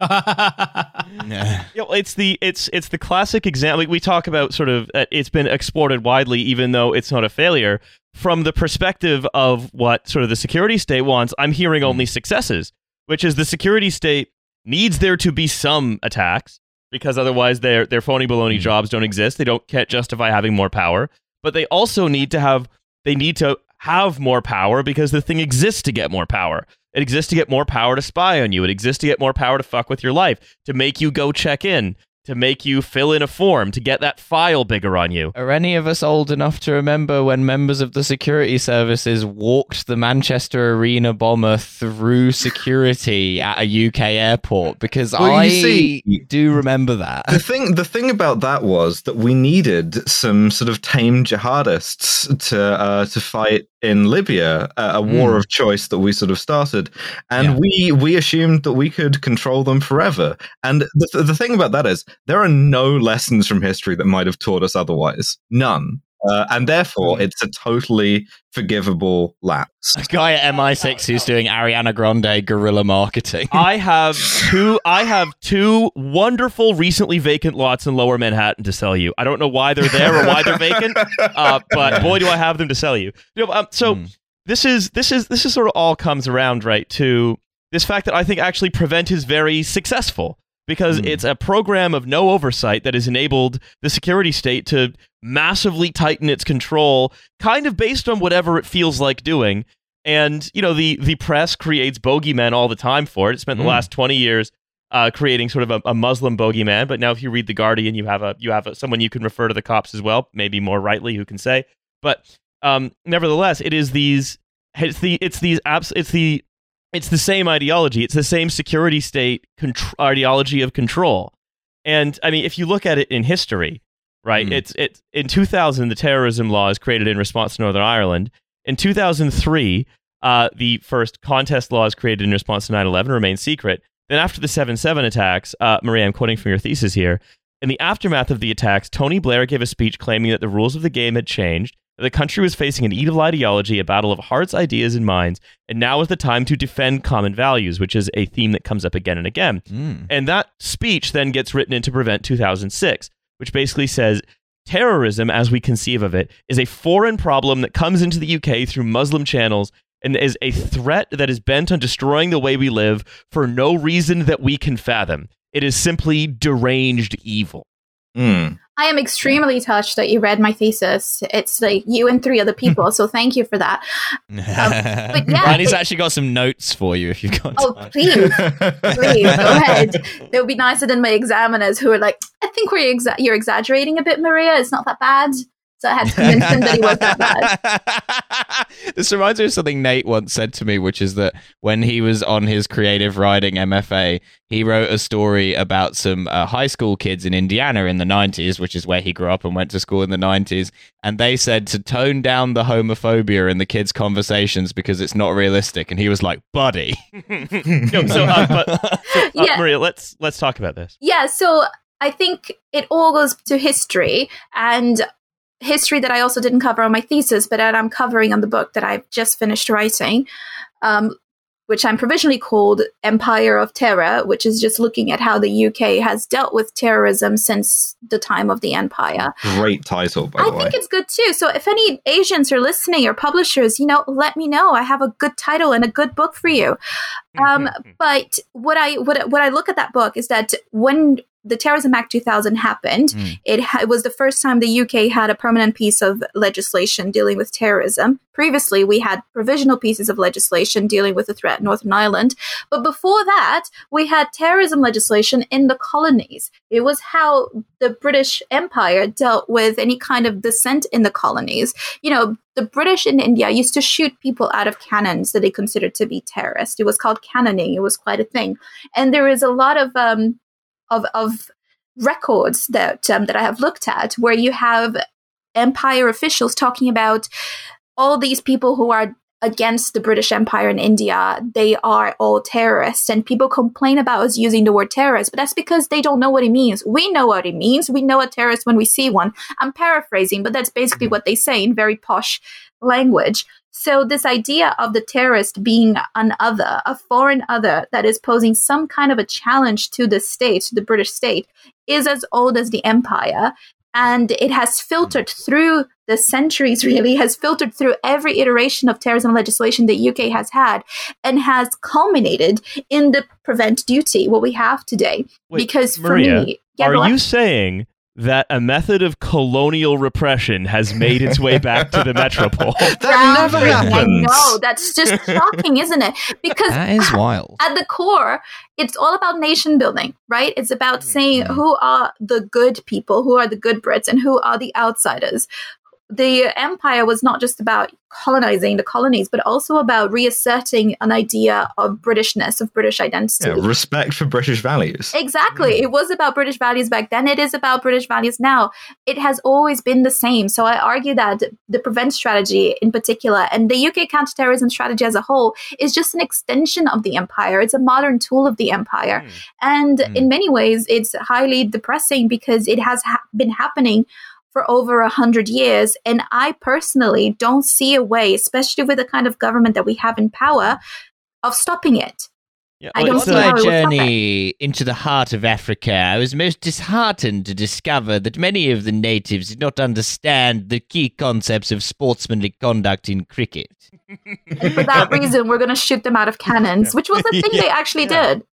Yeah. You know, it's the it's it's the classic example. We, we talk about sort of uh, it's been exported widely, even though it's not a failure. From the perspective of what sort of the security state wants, I'm hearing only successes, which is the security state needs there to be some attacks because otherwise their their phony baloney Mm. jobs don't exist. They don't can't justify having more power, but they also need to have they need to have more power because the thing exists to get more power. It exists to get more power to spy on you. It exists to get more power to fuck with your life, to make you go check in, to make you fill in a form, to get that file bigger on you. Are any of us old enough to remember when members of the security services walked the Manchester Arena bomber through security at a UK airport? Because Well, I see- do remember that. The thing, the thing about that was that we needed some sort of tame jihadists to uh, to fight in Libya, uh, a war Mm. of choice that we sort of started, and Yeah. we we assumed that we could control them forever. And the the thing about that is there are no lessons from history that might have taught us otherwise, none. Uh, and therefore, Mm. it's a totally forgivable lapse. A guy at MI6 who's doing Ariana Grande guerrilla marketing. I have two I have two wonderful recently vacant lots in lower Manhattan to sell you. I don't know why they're there or why they're vacant, uh, but boy do I have them to sell you. you know, um, so Mm. this is this is this is sort of all comes around right to this fact that I think actually prevent is very successful because Hmm. it's a program of no oversight that has enabled the security state to massively tighten its control kind of based on whatever it feels like doing and you know the the press creates bogeymen all the time for it it spent the Hmm. last 20 years uh, creating sort of a, a Muslim bogeyman, but now if you read the Guardian, you have a you have a, someone you can refer to the cops as well, maybe more rightly, who can say. But um, nevertheless, it is these it's the it's these apps it's the it's the same ideology. It's the same security state contr- ideology of control. And I mean, if you look at it in history, right? Mm. It's it's in 2000 the terrorism law is created in response to Northern Ireland. In 2003, uh, the first contest law is created in response to 9/11, remains secret. Then after the 7/7 attacks, uh, Maria, I'm quoting from your thesis here. In the aftermath of the attacks, Tony Blair gave a speech claiming that the rules of the game had changed, the country was facing an evil ideology, a battle of hearts, ideas, and minds, and now is the time to defend common values, which is a theme that comes up again and again. Mm. And that speech then gets written into Prevent 2006, which basically says terrorism, as we conceive of it, is a foreign problem that comes into the UK through Muslim channels and is a threat that is bent on destroying the way we live for no reason that we can fathom. It is simply deranged evil. Mm. I am extremely touched that you read my thesis. It's like you and three other people, so thank you for that. but yeah, Riley's it- actually got some notes for you if you've got Oh, time. please, please go ahead. It would be nicer than my examiners who are like, I think we're exa- you're exaggerating a bit, Maria. It's not that bad. It's So I had to convince him that he was that bad. this reminds me of something Nate once said to me, which is that when he was on his creative writing MFA, he wrote a story about some uh, high school kids in Indiana in the 90s, which is where he grew up and went to school in the 90s. And they said to tone down the homophobia in the kids' conversations because it's not realistic. And he was like, buddy. No, so, uh, but, so, uh, Yeah. Maria, let's let's talk about this. Yeah, so I think it all goes to history and history that I also didn't cover on my thesis, but that I'm covering on the book that I've just finished writing, um, which I'm provisionally called Empire of Terror, which is just looking at how the UK has dealt with terrorism since the time of the empire. Great title, by I the way. I think it's good too. So if any Asians are listening or publishers, you know, let me know. I have a good title and a good book for you. Um, but what I what what I look at that book is that when the Terrorism Act 2000 happened, Mm. it, ha- it was the first time the UK had a permanent piece of legislation dealing with terrorism. Previously, we had provisional pieces of legislation dealing with the threat in Northern Ireland. But before that, we had terrorism legislation in the colonies. It was how the British Empire dealt with any kind of dissent in the colonies. You know, the British in India used to shoot people out of cannons that they considered to be terrorists. It was called cannoning. It was quite a thing. And there is a lot of um, of of records that um, that I have looked at where you have empire officials talking about all these people who are against the British Empire in India, they are all terrorists. And people complain about us using the word terrorist, but that's because they don't know what it means. We know what it means. We know a terrorist when we see one. I'm paraphrasing, but that's basically what they say in very posh language. So, this idea of the terrorist being an other, a foreign other that is posing some kind of a challenge to the state, to the British state, is as old as the empire. And it has filtered through the centuries, really, has filtered through every iteration of terrorism legislation the UK has had and has culminated in the prevent duty, what we have today. Wait, because for Maria, me, yeah, Are you saying that a method of colonial repression has made its way back to the metropole? that never Groundbreaking. I happens. know that's just shocking, isn't it? Because That is wild. at the core, it's all about nation building, right? It's about saying hmm. who are the good people, who are the good Brits, and who are the outsiders. The empire was not just about colonizing the colonies, but also about reasserting an idea of Britishness, of British identity. Yeah, respect for British values. Exactly. It was about British values back then. It is about British values now. It has always been the same. So I argue that the prevent strategy in particular and the UK counterterrorism strategy as a whole is just an extension of the empire. It's a modern tool of the empire. Hmm. And Hmm. in many ways, it's highly depressing because it has ha- been happening for over a hundred years. And I personally don't see a way, especially with the kind of government that we have in power, of stopping it. Yeah, I don't see my it would stop journey into the heart of Africa, I was most disheartened to discover that many of the natives did not understand the key concepts of sportsmanly conduct in cricket. And for that reason, we're going to shoot them out of cannons, which was the thing they actually Yeah. did.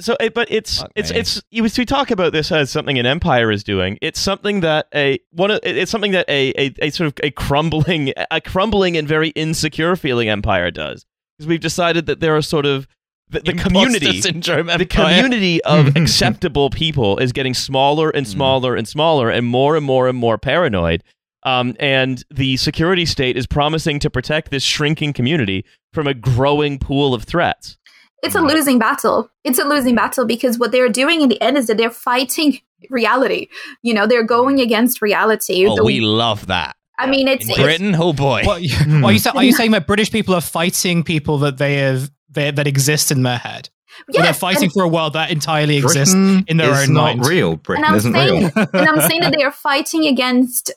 So, it, but it's Fuck it's it's you, we talk about this as something an empire is doing. It's something that a one of it's something that a, a, a sort of a crumbling a crumbling and very insecure feeling empire does because we've decided that there are sort of the, the community syndrome the community of acceptable people is getting smaller and smaller and smaller and more and more and more paranoid. Um, and the security state is promising to protect this shrinking community from a growing pool of threats. It's a losing battle. It's a losing battle because what they're doing in the end is that they're fighting reality. You know, they're going mm. against reality. Oh, The- we love that. I mean, it's, In it's Britain, oh boy. What, are you are you saying that British people are fighting people that they have they, that exist in their head? Or they're fighting for a world that entirely exists Britain in their is own not mind. real. Britain I'm isn't saying- real. and I'm saying that they are fighting against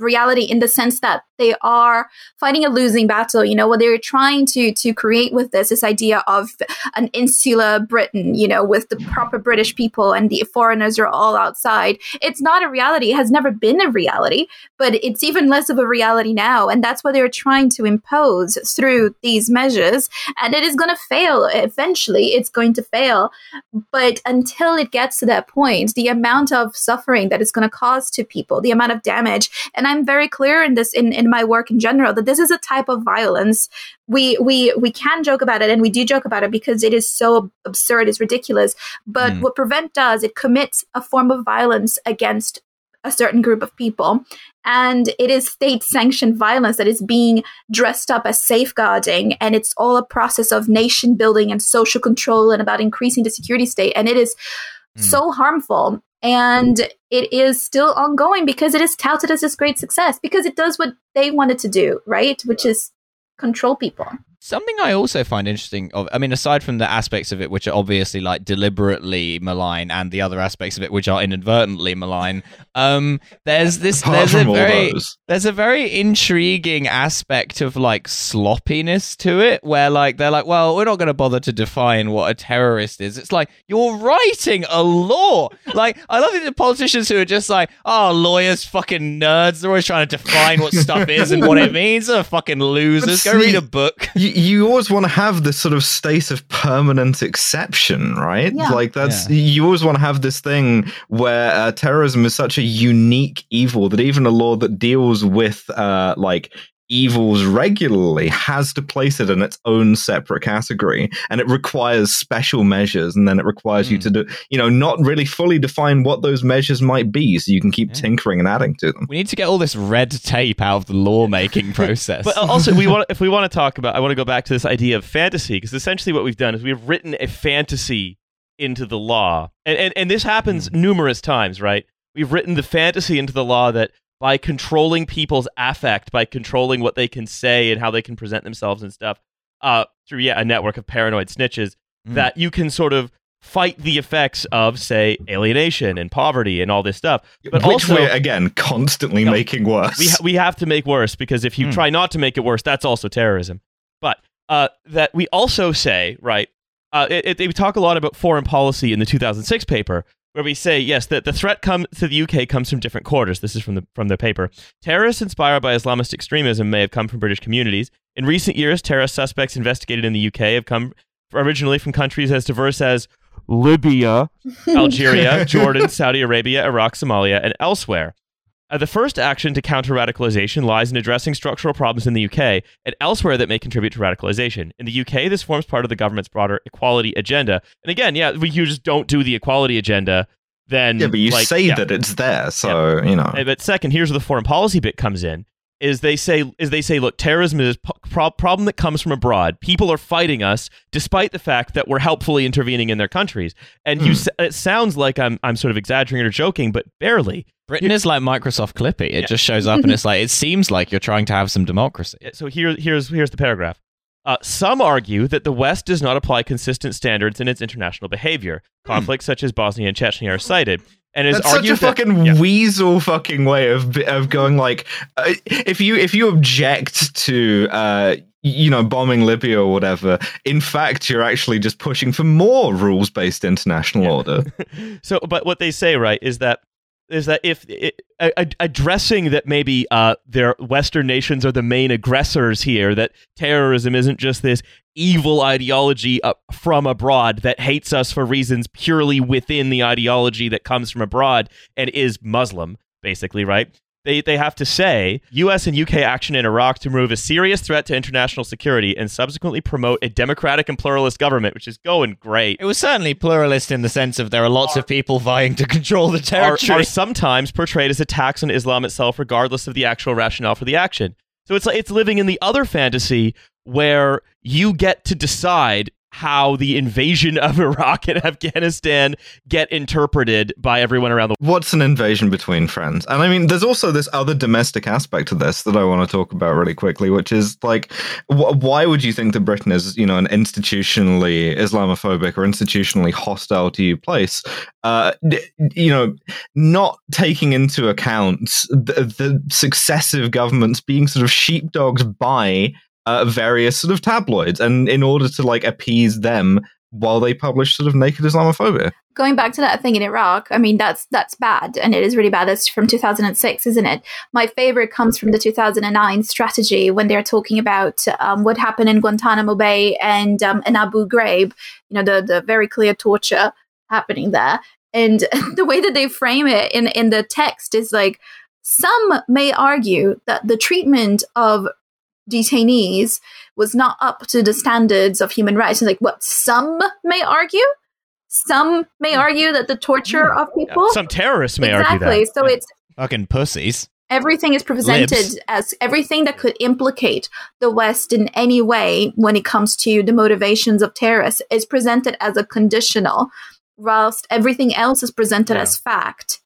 reality in the sense that they are fighting a losing battle. You know what they're trying to to create with this this idea of an insular britain you know with the proper british people and the foreigners are all outside. It's not a reality. It has never been a reality but it's even less of a reality now. And that's what they're trying to impose through these measures. And it is going to fail. Eventually it's going to fail. But until it gets to that point, the amount of suffering that it's going to cause to people, the amount of damage, and I'm very clear in this in, in my work in general that this is a type of violence. We we we can joke about it, and we do joke about it because it is so absurd, it's ridiculous. But Mm. what prevent does, it commits a form of violence against a certain group of people. And it is state sanctioned violence that is being dressed up as safeguarding. And it's all a process of nation building and social control and about increasing the security state. And it is mm. so harmful. And it is still ongoing because it is touted as this great success because it does what they wanted to do, right? Which is control people. Something I also find interesting of I mean aside from the aspects of it which are obviously like deliberately malign and the other aspects of it which are inadvertently malign um there's this Apart there's a very there's a very intriguing aspect of like sloppiness to it where like they're like well we're not going to bother to define what a terrorist is. It's like you're writing a law! Like I love the politicians who are just like oh lawyers fucking nerds they're always trying to define what stuff is and what it means. They're fucking losers. Go read a book. you, you always want to have this sort of state of permanent exception, right? Yeah. Like that's yeah. you always want to have this thing where uh, terrorism is such a unique evil that even a law that deals with uh, like evils regularly has to place it in its own separate category and it requires special measures and then it requires mm. you to hmm. do you know not really fully define what those measures might be so you can keep yeah. tinkering and adding to them we need to get all this red tape out of the lawmaking process but also we want if we want to talk about i want to go back to this idea of fantasy because essentially what we've done is we've written a fantasy into the law and and, and this happens mm. numerous times right we've written the fantasy into the law that by controlling people's affect, by controlling what they can say and how they can present themselves and stuff, uh, through yeah, a network of paranoid snitches, mm. that you can sort of fight the effects of, say, alienation and poverty and all this stuff. But Which also, we're again constantly making worse. We ha- we have to make worse because if you mm. try not to make it worse, that's also terrorism. But uh, that we also say right. Uh, it, it, we talk a lot about foreign policy in the 2006 paper, where we say yes that the threat come to the UK comes from different quarters. This is from the from the paper. Terrorists inspired by Islamist extremism may have come from British communities. In recent years, terrorist suspects investigated in the UK have come originally from countries as diverse as Libya, Algeria, Jordan, Saudi Arabia, Iraq, Somalia, and elsewhere. Uh, the first action to counter radicalization lies in addressing structural problems in the UK and elsewhere that may contribute to radicalization. In the UK, this forms part of the government's broader equality agenda. And again, yeah, we, you just don't do the equality agenda. Then, yeah, but you like, say yeah. that it's there, so yeah. you know. But second, here's where the foreign policy bit comes in: is they say is they say look terrorism is a pro- problem that comes from abroad people are fighting us despite the fact that we're helpfully intervening in their countries and you hmm. it sounds like I'm I'm sort of exaggerating or joking but barely Britain is like Microsoft Clippy it yeah. just shows up and it's like it seems like you're trying to have some democracy so here here's here's the paragraph uh, some argue that the West does not apply consistent standards in its international behavior. Hmm. Conflicts such as Bosnia and Chechnya are cited. And is That's such a fucking that, yeah. weasel fucking way of of going like uh, if you if you object to uh you know bombing Libya or whatever in fact you're actually just pushing for more rules based international yeah. order. so but what they say right is that is that if it, addressing that maybe uh, their Western nations are the main aggressors here, that terrorism isn't just this evil ideology from abroad that hates us for reasons purely within the ideology that comes from abroad and is Muslim, basically, right? They, they have to say US and UK action in Iraq to remove a serious threat to international security and subsequently promote a democratic and pluralist government, which is going great. It was certainly pluralist in the sense of there are lots are, of people vying to control the territory. Are, are sometimes portrayed as attacks on Islam itself, regardless of the actual rationale for the action. So it's like it's living in the other fantasy where you get to decide how the invasion of Iraq and Afghanistan get interpreted by everyone around the world. What's an invasion between friends? And I mean, there's also this other domestic aspect to this that I want to talk about really quickly, which is like, wh- why would you think that Britain is, you know, an institutionally Islamophobic or institutionally hostile to you place? Uh, you know, not taking into account the, the successive governments being sort of sheepdogs by uh, various sort of tabloids, and in order to like appease them while they publish sort of naked Islamophobia. Going back to that thing in Iraq, I mean that's that's bad, and it is really bad. That's from 2006, isn't it? My favorite comes from the 2009 strategy when they're talking about um, what happened in Guantanamo Bay and um, in Abu Ghraib. You know the the very clear torture happening there, and the way that they frame it in in the text is like some may argue that the treatment of detainees was not up to the standards of human rights. And like what some may argue, some may hmm. argue that the torture of people, yeah. some terrorists may exactly. argue that. So yeah. it's Fucking pussies. Everything is presented Libs. as everything that could implicate the West in any way when it comes to the motivations of terrorists is presented as a conditional, whilst everything else is presented Yeah. as fact.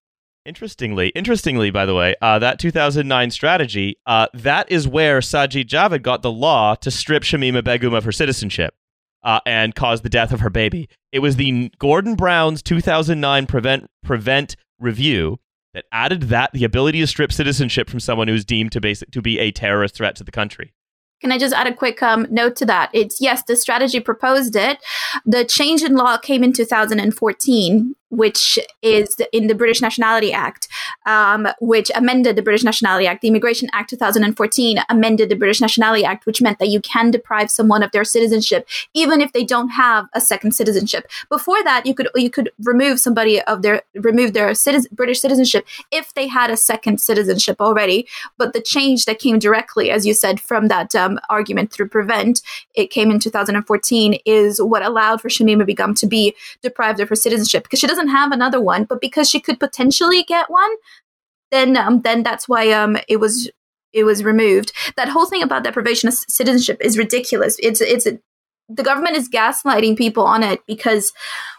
Interestingly, interestingly, by the way, uh, that 2009 strategy, uh, that is where Sajid Javid got the law to strip Shamima Begum of her citizenship uh, and cause the death of her baby. It was the Gordon Brown's 2009 prevent prevent review that added that the ability to strip citizenship from someone who is deemed to basic to be a terrorist threat to the country. Can I just add a quick um, note to that? It's yes, the strategy proposed it. The change in law came in 2014, which is in the British Nationality Act, um, which amended the British Nationality Act. The Immigration Act 2014 amended the British Nationality Act, which meant that you can deprive someone of their citizenship even if they don't have a second citizenship. Before that, you could you could remove somebody of their remove their citizen, British citizenship if they had a second citizenship already. But the change that came directly, as you said, from that um, argument through Prevent, it came in 2014, is what allowed for Shamima Begum to be deprived of her citizenship because she doesn't have another one, but because she could potentially get one, then um, then that's why um, it was it was removed. That whole thing about deprivation of citizenship is ridiculous. It's it's the government is gaslighting people on it because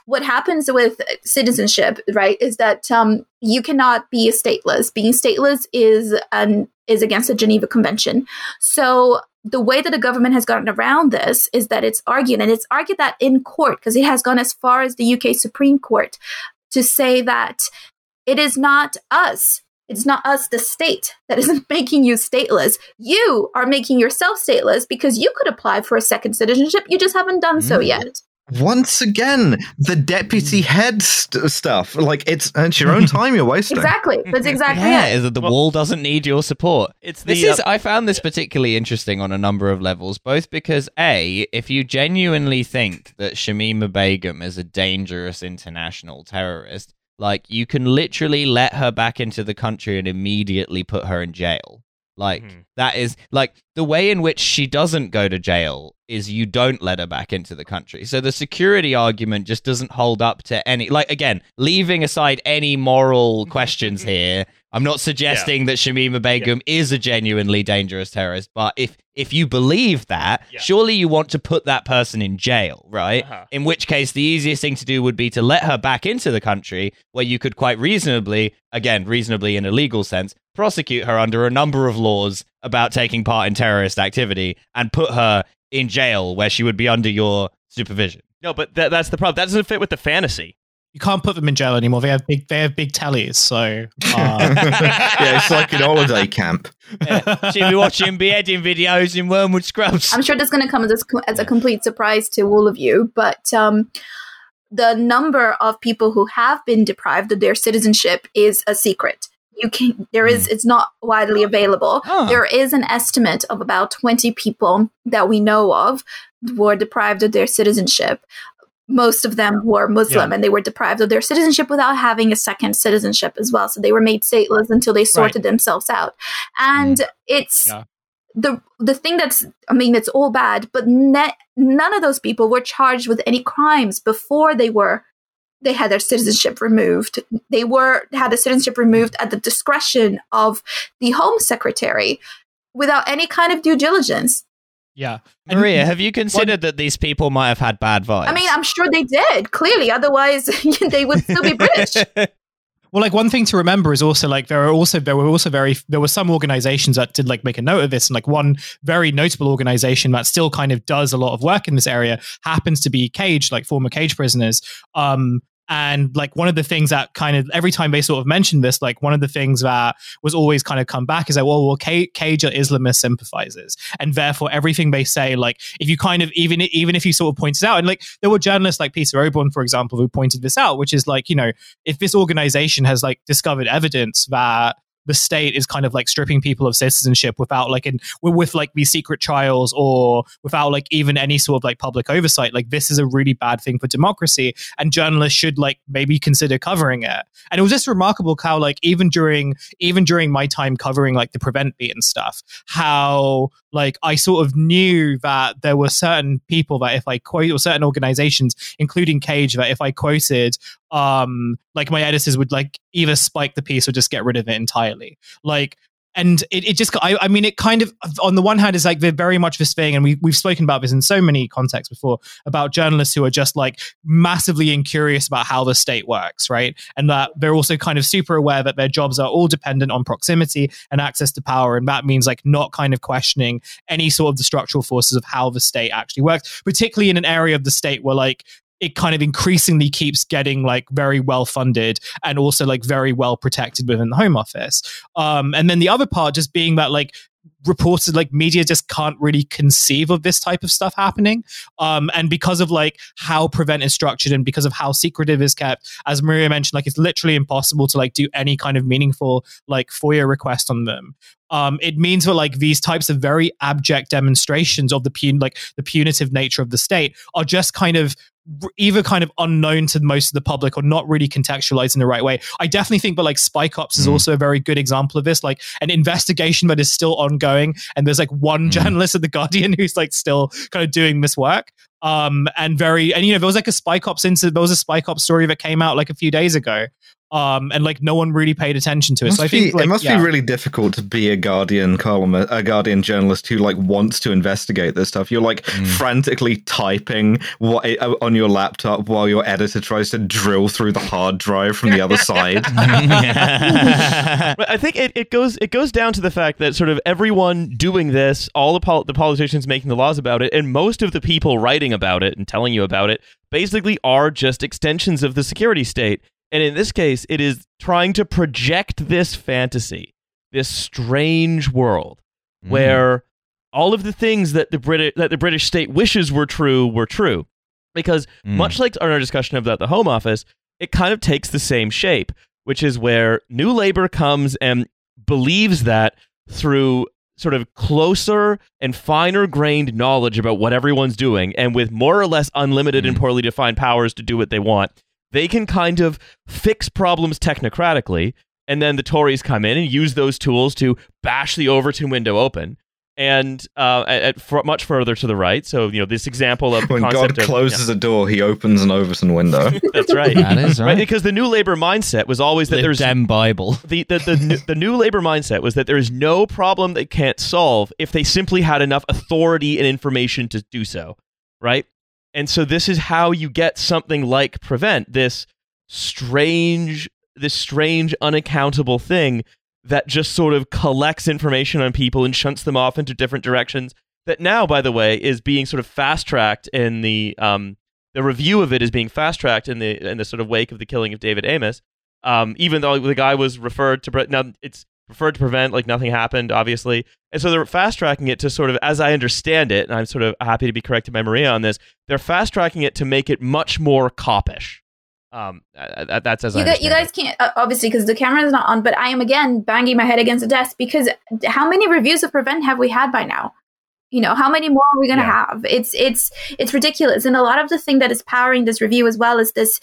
what happens with citizenship, right, is that um, you cannot be stateless. Being stateless is an is against the Geneva Convention. So the way that the government has gotten around this is that it's argued, and it's argued that in court because it has gone as far as the UK Supreme Court to say that it is not us. It's not us, the state, that isn't making you stateless. You are making yourself stateless because you could apply for a second citizenship. You just haven't done so Mm. yet. Once again, the deputy head st- stuff. Like it's it's your own time you're wasting. Exactly. That's exactly Yeah, it. is that the Well- wall doesn't need your support. It's the This is uh, I found this particularly interesting on a number of levels, both because A, if you genuinely think that Shamima Begum is a dangerous international terrorist, like you can literally let her back into the country and immediately put her in jail. Like Mhm. that is like the way in which she doesn't go to jail is you don't let her back into the country. So the security argument just doesn't hold up to any like again, leaving aside any moral questions here. I'm not suggesting that Shamima Begum is a genuinely dangerous terrorist, but if if you believe that, Yeah. surely you want to put that person in jail, right? Uh-huh. In which case the easiest thing to do would be to let her back into the country where you could quite reasonably, again, reasonably in a legal sense, prosecute her under a number of laws about taking part in terrorist activity and put her in jail where she would be under your supervision. no, but that, that's the problem. That doesn't fit with the fantasy. You can't put them in jail anymore. They have big they have big tellies, so uh, yeah, it's like an holiday camp. She'll be watching beheading videos in Wormwood Scrubs. I'm sure that's going to come as a, as a complete surprise to all of you, but um, the number of people who have been deprived of their citizenship is a secret. You can there is hmm. it's not widely oh. available. Oh. There is an estimate of about 20 people that we know of were deprived of their citizenship. Most of them were Muslim and they were deprived of their citizenship without having a second citizenship as well. So they were made stateless until they sorted themselves out. And hmm. it's Yeah. the the thing that's I mean it's all bad, but ne- none of those people were charged with any crimes before they were they had their citizenship removed. They were had the citizenship removed at the discretion of the Home Secretary without any kind of due diligence. yeah. And- Maria, have you considered that these people might have had bad vibes? I mean, I'm sure they did. Clearly, otherwise they would still be British. Well, like one thing to remember is also like there are also there were also very there were some organizations that did like make a note of this, and like one very notable organization that still kind of does a lot of work in this area happens to be Cage, like former Cage prisoners. Um, and like one of the things that kind of every time they sort of mention this, like one of the things that was always kind of come back is like, well, well, Ca- Cage are Islamist sympathizers, and therefore everything they say, like if you kind of even even if you sort of point it out, and like there were journalists like Peter Oborne, for example, who pointed this out, which is like you know if this organization has like discovered evidence that the state is kind of like stripping people of citizenship without like in with like these secret trials or without like even any sort of like public oversight like this is a really bad thing for democracy and journalists should like maybe consider covering it. And it was just remarkable how like even during even during my time covering like the prevent beat and stuff how like i sort of knew that there were certain people that if i quote or certain organizations including cage that if i quoted um like my editors would like either spike the piece or just get rid of it entirely. Like and it, it just I, I mean it kind of on the one hand is like they're very much this thing and we, we've spoken about this in so many contexts before about journalists who are just like massively incurious about how the state works right? And that they're also kind of super aware that their jobs are all dependent on proximity and access to power and that means like not kind of questioning any sort of the structural forces of how the state actually works particularly in an area of the state where like it kind of increasingly keeps getting like very well funded and also like very well protected within the home office. Um and then the other part just being that like reported like media just can't really conceive of this type of stuff happening. Um and because of like how prevent is structured and because of how secretive is kept as maria mentioned like it's literally impossible to like do any kind of meaningful like foia request on them. Um, it means that like these types of very abject demonstrations of the pun- like the punitive nature of the state are just kind of either kind of unknown to most of the public or not really contextualized in the right way. I definitely think, but like Spycops is Mm. also a very good example of this, like an investigation that is still ongoing. And there's like one Mm. journalist at The Guardian who's like still kind of doing this work. Um, and very, and you know, there was like a Spycops incident, there was a Spycops story that came out like a few days ago. Um, and like no one really paid attention to it. Must so I be, think like, it must yeah. be really difficult to be a Guardian column, a Guardian journalist who like wants to investigate this stuff. You're like Mm. frantically typing what uh, on your laptop while your editor tries to drill through the hard drive from the other side. But I think it, it goes it goes down to the fact that sort of everyone doing this, all the pol- the politicians making the laws about it, and most of the people writing about it and telling you about it, basically are just extensions of the security state. And in this case, it is trying to project this fantasy, this strange world Mm. where all of the things that the British that the British state wishes were true were true, because Mm. much like our discussion about the Home Office, it kind of takes the same shape, which is where New Labour comes and believes that through sort of closer and finer grained knowledge about what everyone's doing, and with more or less unlimited and Mm. poorly defined powers to do what they want, they can kind of fix problems technocratically. And then the Tories come in and use those tools to bash the Overton window open. And uh, at, at fr- much further to the right, so you know this example of the when concept God of, closes a door, he opens an Overton window. that's right. That is right right. because the new labor mindset was always that the there's Dem Bible. the the, the, new- the new labor mindset was that there is no problem they can't solve if they simply had enough authority and information to do so right and so this is how you get something like prevent this strange this strange unaccountable thing that just sort of collects information on people and shunts them off into different directions that now by the way is being sort of fast tracked in the um the review of it is being fast tracked in the in the sort of wake of the killing of David Amess um, even though the guy was referred to now it's referred to prevent like nothing happened obviously. And so they're fast tracking it to sort of as i understand it and i'm sort of happy to be corrected by maria on this they're fast tracking it to make it much more copish. Um, that's as I you, guys, you guys can't uh, obviously because the camera is not on but i am again banging my head against the desk because how many reviews of prevent have we had by now? You know how many more are we going to Yeah. have? It's it's it's ridiculous. And a lot of the thing that is powering this review as well is this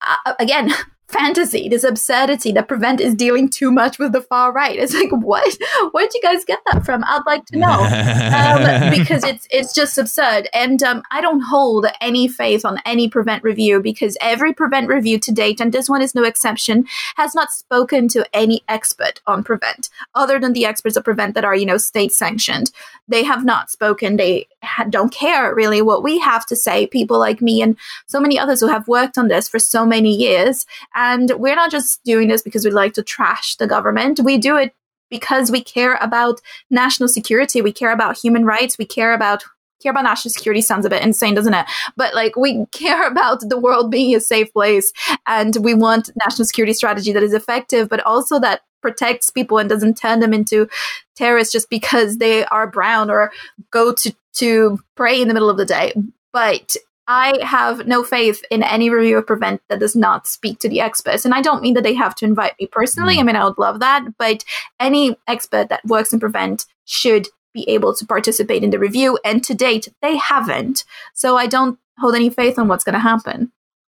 uh, again fantasy this absurdity that prevent is dealing too much with the far right it's like what where'd you guys get that from i'd like to know um, because it's it's just absurd. And um, I don't hold any faith on any prevent review because every prevent review to date, and this one is no exception, has not spoken to any expert on prevent other than the experts of prevent that are you know state sanctioned. They have not spoken. They don't care really what we have to say. People like me and so many others who have worked on this for so many years, and we're not just doing this because we like to trash the government. We do it because we care about national security. We care about human rights. We care about care about national security sounds a bit insane, doesn't it? But like we care about the world being a safe place and we want national security strategy that is effective, but also that protects people and doesn't turn them into terrorists just because they are brown or go to to pray in the middle of the day. But I have no faith in any review of Prevent that does not speak to the experts. And I don't mean that they have to invite me personally. Mm. I mean, I would love that. But any expert that works in Prevent should be able to participate in the review. And to date, they haven't. So I don't hold any faith on what's going to happen.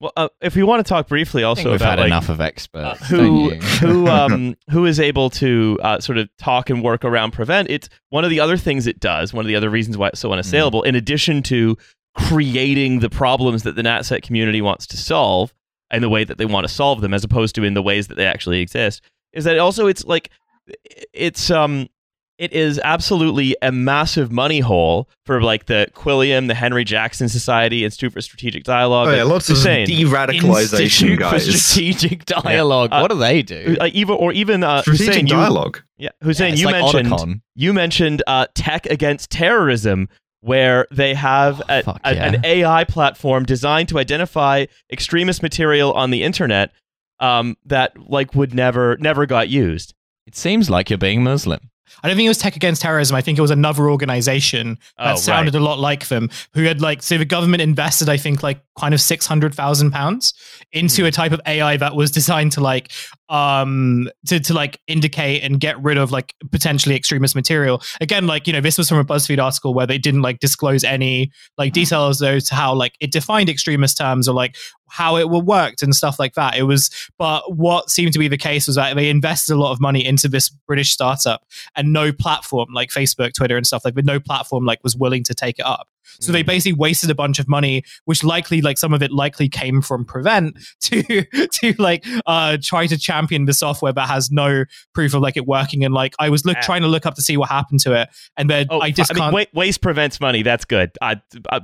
Well uh, if we want to talk briefly also we've about had like, enough of uh, experts. who who um who is able to uh, sort of talk and work around prevent it's one of the other things it does one of the other reasons why it's so unassailable in addition to creating the problems that the natsec community wants to solve and the way that they want to solve them, as opposed to in the ways that they actually exist, is that also it's like it's um it is absolutely a massive money hole for like the Quilliam, the Henry Jackson Society, Institute for Strategic Dialogue. Oh yeah, like, lots of Hussein, de-radicalization Institute for guys. Strategic Dialogue. Uh, what do they do? uh, even or even uh, Strategic Hussein, you, dialogue. yeah, Hussein, Yeah, you like mentioned you mentioned uh, tech against terrorism, where they have Oh, a, a- yeah. an AI platform designed to identify extremist material on the internet um, that like would never never got used. It seems like you're being Muslim. I don't think it was Tech Against Terrorism. I think it was another organization that Oh, sounded right. a lot like them, who had like so the government invested, I think, like kind of six hundred thousand pounds into Hmm. a type of AI that was designed to like um to to like indicate and get rid of like potentially extremist material. Again, like you know, this was from a BuzzFeed article where they didn't like disclose any like details though to how like it defined extremist terms or like how it would worked and stuff like that. It was, but what seemed to be the case was that they invested a lot of money into this British startup and no platform like Facebook, Twitter, and stuff like, but no platform like was willing to take it up. So they basically wasted a bunch of money, which likely, like some of it likely came from Prevent to to like uh try to champion the software that has no proof of like it working. And like I was look trying to look up to see what happened to it, and then Oh, I just I mean, can't. wa- waste prevents money. That's good. I, I-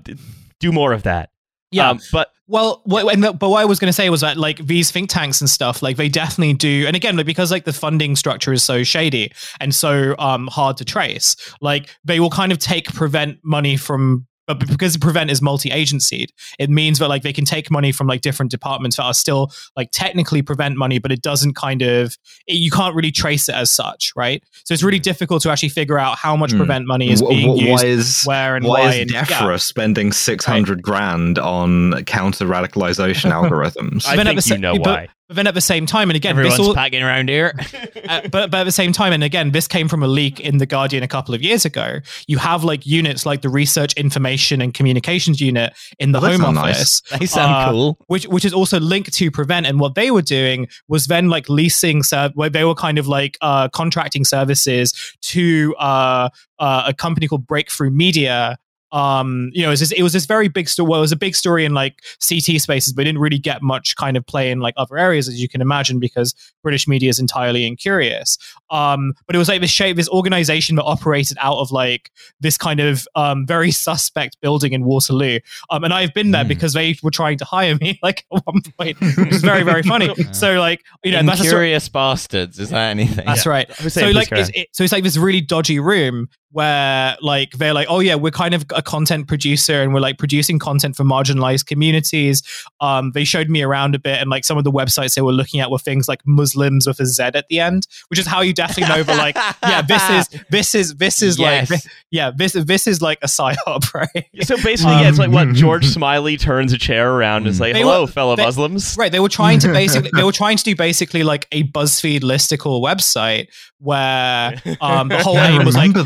do more of that. Yeah, Um, but Well, what, and the, but what I was going to say was that like these think tanks and stuff, like they definitely do. And again, like because like the funding structure is so shady and so um hard to trace, like they will kind of take prevent money from. But because prevent is multi-agency, it means that like they can take money from like different departments that are still like technically prevent money, but it doesn't kind of it, you can't really trace it as such, right? So it's really difficult to actually figure out how much Hmm. prevent money is being wh- used, why is where and why why. is and, yeah. DEFRA spending six hundred grand on counter radicalization algorithms? I think the sa- you know but- why. But then at the same time, and again, this Everyone's all, packing around here. uh, but, but at the same time, and again, this came from a leak in The Guardian a couple of years ago. You have like units like the Research Information and Communications Unit in the Oh, Home not Office, They sound Uh, cool. which which is also linked to Prevent. And what they were doing was then like leasing, ser- where they were kind of like uh, contracting services to uh, uh, a company called Breakthrough Media. Um, you know, it was, this, it was this very big story. Well, it was a big story in like CT spaces, but it didn't really get much kind of play in like other areas, as you can imagine, because British media is entirely incurious. Um, but it was like this shape, this organization that operated out of like this kind of um, very suspect building in Waterloo. Um, and I've been there Mm. because they were trying to hire me like at one point, which is very, very funny. so like, you know, that's a sort- bastards. Is that anything? that's right. So like, it's, it, so it's like this really dodgy room where like they're like, oh yeah, we're kind of a content producer and we're like producing content for marginalized communities. Um, they showed me around a bit and like some of the websites they were looking at were things like Muslims with a Z at the end, which is how you definitely know. But like, yeah, this is this is this is Yes. like yeah, this this is like a psyop, right? So basically, yeah, it's like what Um, George Smiley turns a chair around and is like, "Hello, were- fellow they- Muslims." Right. They were trying to basically they were trying to do basically like a BuzzFeed listicle website where um the whole Yeah, aim was like remember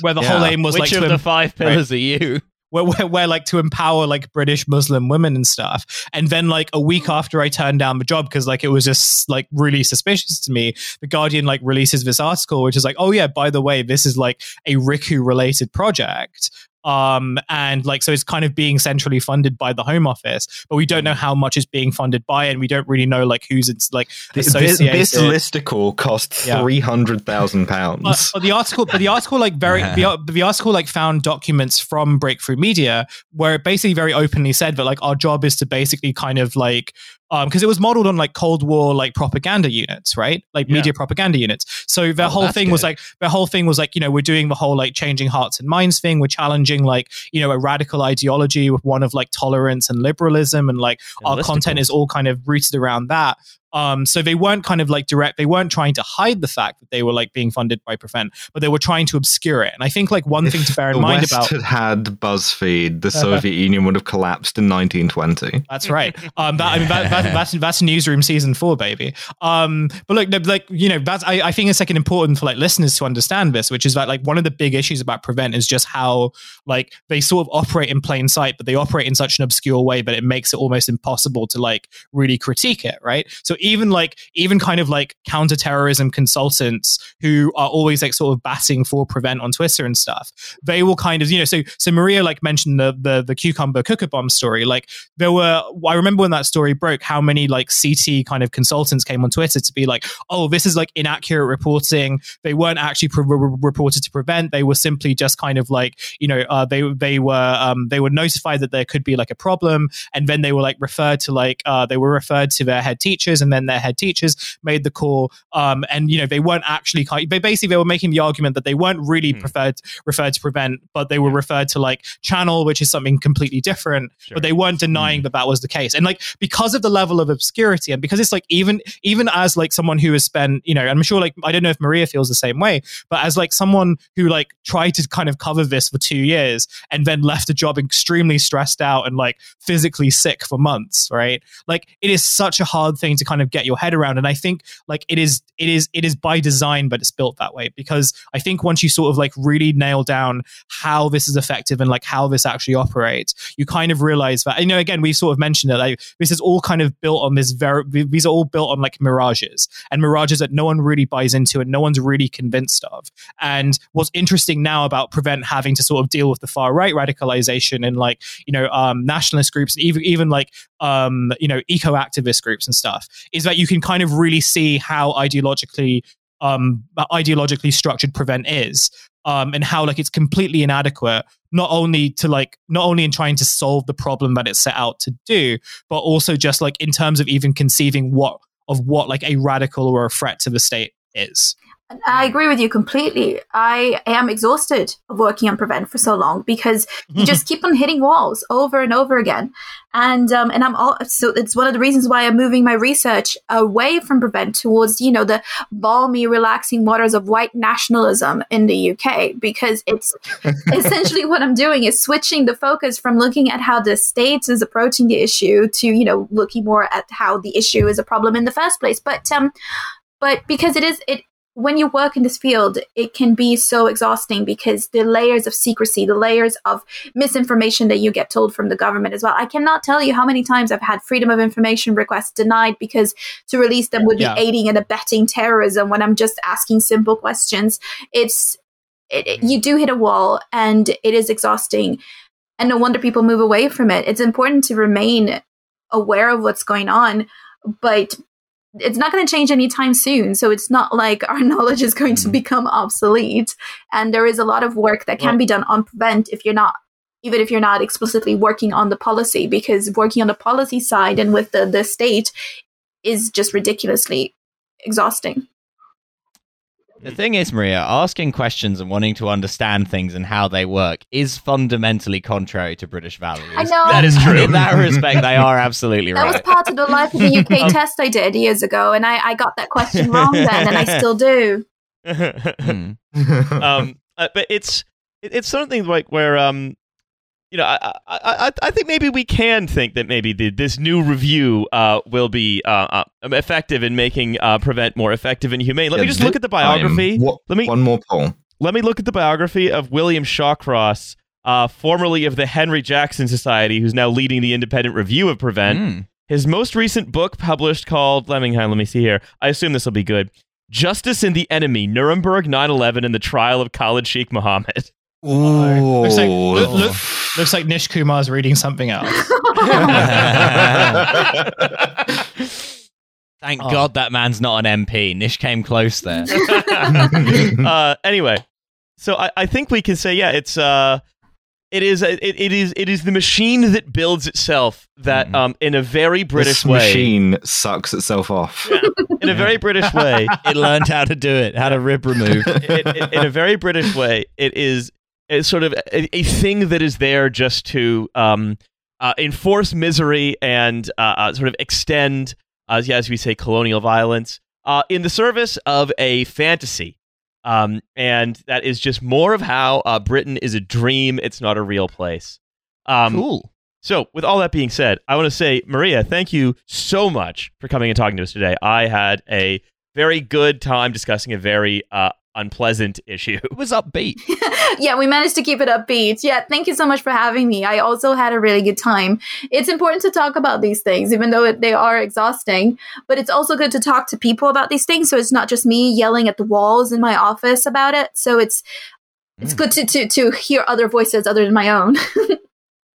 where, where the Yeah. whole aim was like, Which like of to the five pillars are you? where, where, where like to empower like British Muslim women and stuff. And then like a week after I turned down the job because like it was just like really suspicious to me, the Guardian like releases this article which is like, oh yeah, by the way, this is like a RICU related project. Um and like so it's kind of being centrally funded by the Home Office, but we don't know how much is being funded by, and we don't really know like who's it's like This, associated. this listicle cost Yeah. three hundred thousand But, pounds. but the article, but the article, like very, the, the article, like found documents from Breakthrough Media where it basically very openly said that like our job is to basically kind of like, um, because it was modeled on like Cold War like propaganda units, right? Like Yeah. media propaganda units. So their Oh, whole thing was like their whole thing was like you know we're doing the whole like changing hearts and minds thing. We're challenging like you know a radical ideology with one of like tolerance and liberalism, and like our content is all kind of rooted around that. Um, so they weren't kind of like direct. They weren't trying to hide the fact that they were like being funded by Prevent, but they were trying to obscure it. And I think like one thing to bear in mind West about had had BuzzFeed, the Soviet Union would have collapsed in 1920. That's right. Um, that I mean, that, that, that's that's newsroom season four, baby. Um, but look, no, like you know, that's I, I think it's like an important for like listeners to understand this, which is that like one of the big issues about Prevent is just how like they sort of operate in plain sight, but they operate in such an obscure way that it makes it almost impossible to like really critique it, right? So even like even kind of like counterterrorism consultants who are always like sort of batting for prevent on Twitter and stuff. They will kind of you know so so Maria like mentioned the the the cucumber cooker bomb story. Like there were I remember when that story broke how many like CT kind of consultants came on Twitter to be like oh this is like inaccurate reporting. They weren't actually pre- reported to prevent. They were simply just kind of like you know uh, they they were um, they were notified that there could be like a problem and then they were like referred to like uh, they were referred to their head teachers and then their head teachers made the call um, and you know they weren't actually kind. they basically they were making the argument that they weren't really mm. preferred referred to prevent but they were referred to like channel which is something completely different sure. but they weren't denying mm. that that was the case and like because of the level of obscurity and because it's like even even as like someone who has spent you know i'm sure like i don't know if maria feels the same way but as like someone who like tried to kind of cover this for two years and then left a job extremely stressed out and like physically sick for months right like it is such a hard thing to kind of get your head around. And i think like it is it is it is by design but it's built that way. Because i think once you sort of like really nail down how this is effective and like how this actually operates you kind of realize that you know again we sort of mentioned it like this is all kind of built on this very these are all built on like mirages. And mirages that no one really buys into and no one's really convinced of. And what's interesting now about prevent having to sort of deal with the far right radicalization and like you know um, nationalist groups even even like um, you know eco activist groups and stuff is that you can kind of really see how ideologically um, ideologically structured prevent is um, and how like it's completely inadequate not only to like not only in trying to solve the problem that it's set out to do but also just like in terms of even conceiving what of what like a radical or a threat to the state is I agree with you completely. I am exhausted of working on prevent for so long because you just keep on hitting walls over and over again, and um, and I'm all so it's one of the reasons why I'm moving my research away from prevent towards you know the balmy, relaxing waters of white nationalism in the UK because it's essentially what I'm doing is switching the focus from looking at how the state is approaching the issue to you know looking more at how the issue is a problem in the first place. But um, but because it is it when you work in this field, it can be so exhausting because the layers of secrecy, the layers of misinformation that you get told from the government as well. I cannot tell you how many times I've had freedom of information requests denied because to release them would be yeah. aiding and abetting terrorism when I'm just asking simple questions. It's, it, it, you do hit a wall and it is exhausting. And no wonder people move away from it. It's important to remain aware of what's going on, but it's not going to change anytime soon. So it's not like our knowledge is going to mm-hmm. become obsolete. And there is a lot of work that can be done on prevent if you're not, even if you're not explicitly working on the policy, because working on the policy side and with the, the state is just ridiculously exhausting. The thing is, Maria, asking questions and wanting to understand things and how they work is fundamentally contrary to British values. I know. That is true. In that respect, they are absolutely that right. That was part of the Life of the UK um, test I did years ago, and I, I got that question wrong then, and I still do. Hmm. um, uh, but it's it's something like where um, you know, I, I, I think maybe we can think that maybe the, this new review uh, will be uh, uh, effective in making uh, prevent more effective and humane. Let yeah, me just look at the biography. Let me one more poll. Let me look at the biography of William Shawcross, uh, formerly of the Henry Jackson Society, who's now leading the independent review of Prevent. Mm. His most recent book published called Lemmingham. Let me see here. I assume this will be good. Justice and the Enemy: Nuremberg 9/11 and the Trial of Khalid Sheikh Mohammed. Ooh. Looks like, look, look, looks like Nish Kumar's reading something else. Thank oh. God that man's not an MP. Nish came close there. uh, anyway, so I, I, think we can say, yeah, it's uh, it is it, it is it is the machine that builds itself that mm. um in a very British this way machine sucks itself off. Yeah. In a very British way, it learned how to do it, how to rib remove. It, it, in a very British way, it is is sort of a, a, thing that is there just to um, uh, enforce misery and uh, uh, sort of extend, as, as we say, colonial violence uh, in the service of a fantasy. Um, and that is just more of how uh, Britain is a dream. It's not a real place. Um, cool. So, with all that being said, I want to say, Maria, thank you so much for coming and talking to us today. I had a very good time discussing a very uh, unpleasant issue. It was upbeat. yeah, we managed to keep it upbeat. Yeah, thank you so much for having me. I also had a really good time. It's important to talk about these things, even though they are exhausting, but it's also good to talk to people about these things. So it's not just me yelling at the walls in my office about it. So it's it's Mm. good to, to to hear other voices other than my own.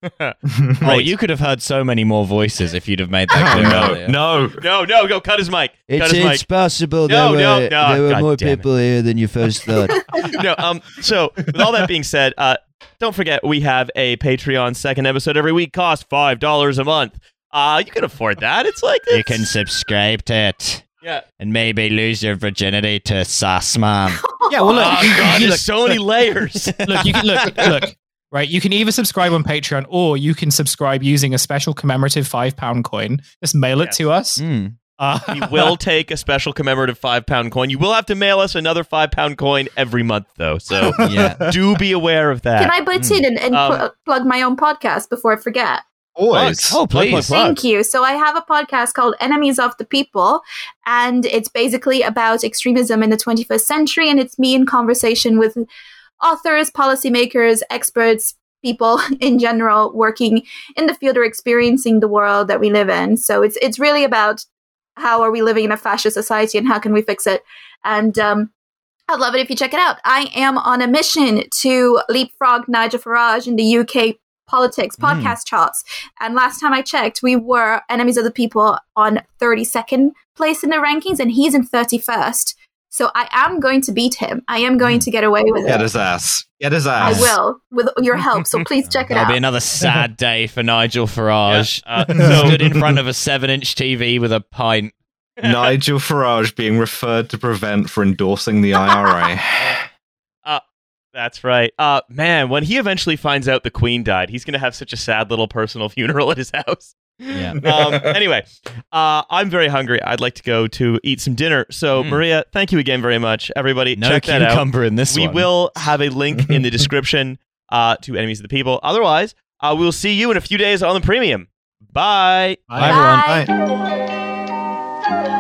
Oh, you could have heard so many more voices if you'd have made that Oh, clear no, earlier. no. no, no, go cut his mic. It's, cut his it's mic. possible No, there no, were, no, there were God more damn it. people here than you first thought. no, um, so with all that being said, uh, don't forget we have a Patreon second episode every week. Cost five dollars a month. Uh, you can afford that. It's like You can subscribe to it yeah. and maybe lose your virginity to Sassman. Yeah, well, look, oh you- God, you- there's so many layers. look, you can look, look, right? You can either subscribe on Patreon or you can subscribe using a special commemorative five pound coin. Just mail it Yes. to us. Mm. Uh, we will take a special commemorative five pound coin. You will have to mail us another five pound coin every month, though. So Yeah. do be aware of that. Can I butt in and, and Um, pl- plug my own podcast before I forget? Always. Oh, Plug, plug, please. plug. Thank you. So I have a podcast called Enemies of the People, and it's basically about extremism in the 21st century. And it's me in conversation with authors, policymakers, experts, people in general working in the field or experiencing the world that we live in. So it's it's really about how are we living in a fascist society and how can we fix it. And um, I'd love it if you check it out. I am on a mission to leapfrog Nigel Farage in the UK politics Mm. podcast charts. And last time I checked, we were enemies of the people on 32nd place in the rankings, and he's in 31st. So I am going to beat him. I am going to get away with Get it. Get his ass. Get his ass. I will, with your help. So please check it out. It'll be another sad day for Nigel Farage. Yeah, uh, so- Stood in front of a seven-inch TV with a pint. Nigel Farage being referred to prevent for endorsing the IRA. That's right. Uh, man, when he eventually finds out the Queen died, he's gonna have such a sad little personal funeral at his house. Yeah. um, anyway, uh, I'm very hungry. I'd like to go to eat some dinner. So, Mm. Maria, thank you again very much. Everybody, No check that out. cucumber in this We one. will have a link in the description uh, to Enemies of the People. Otherwise, uh, we'll see you in a few days on the premium. Bye. Bye, everyone. Bye. Bye.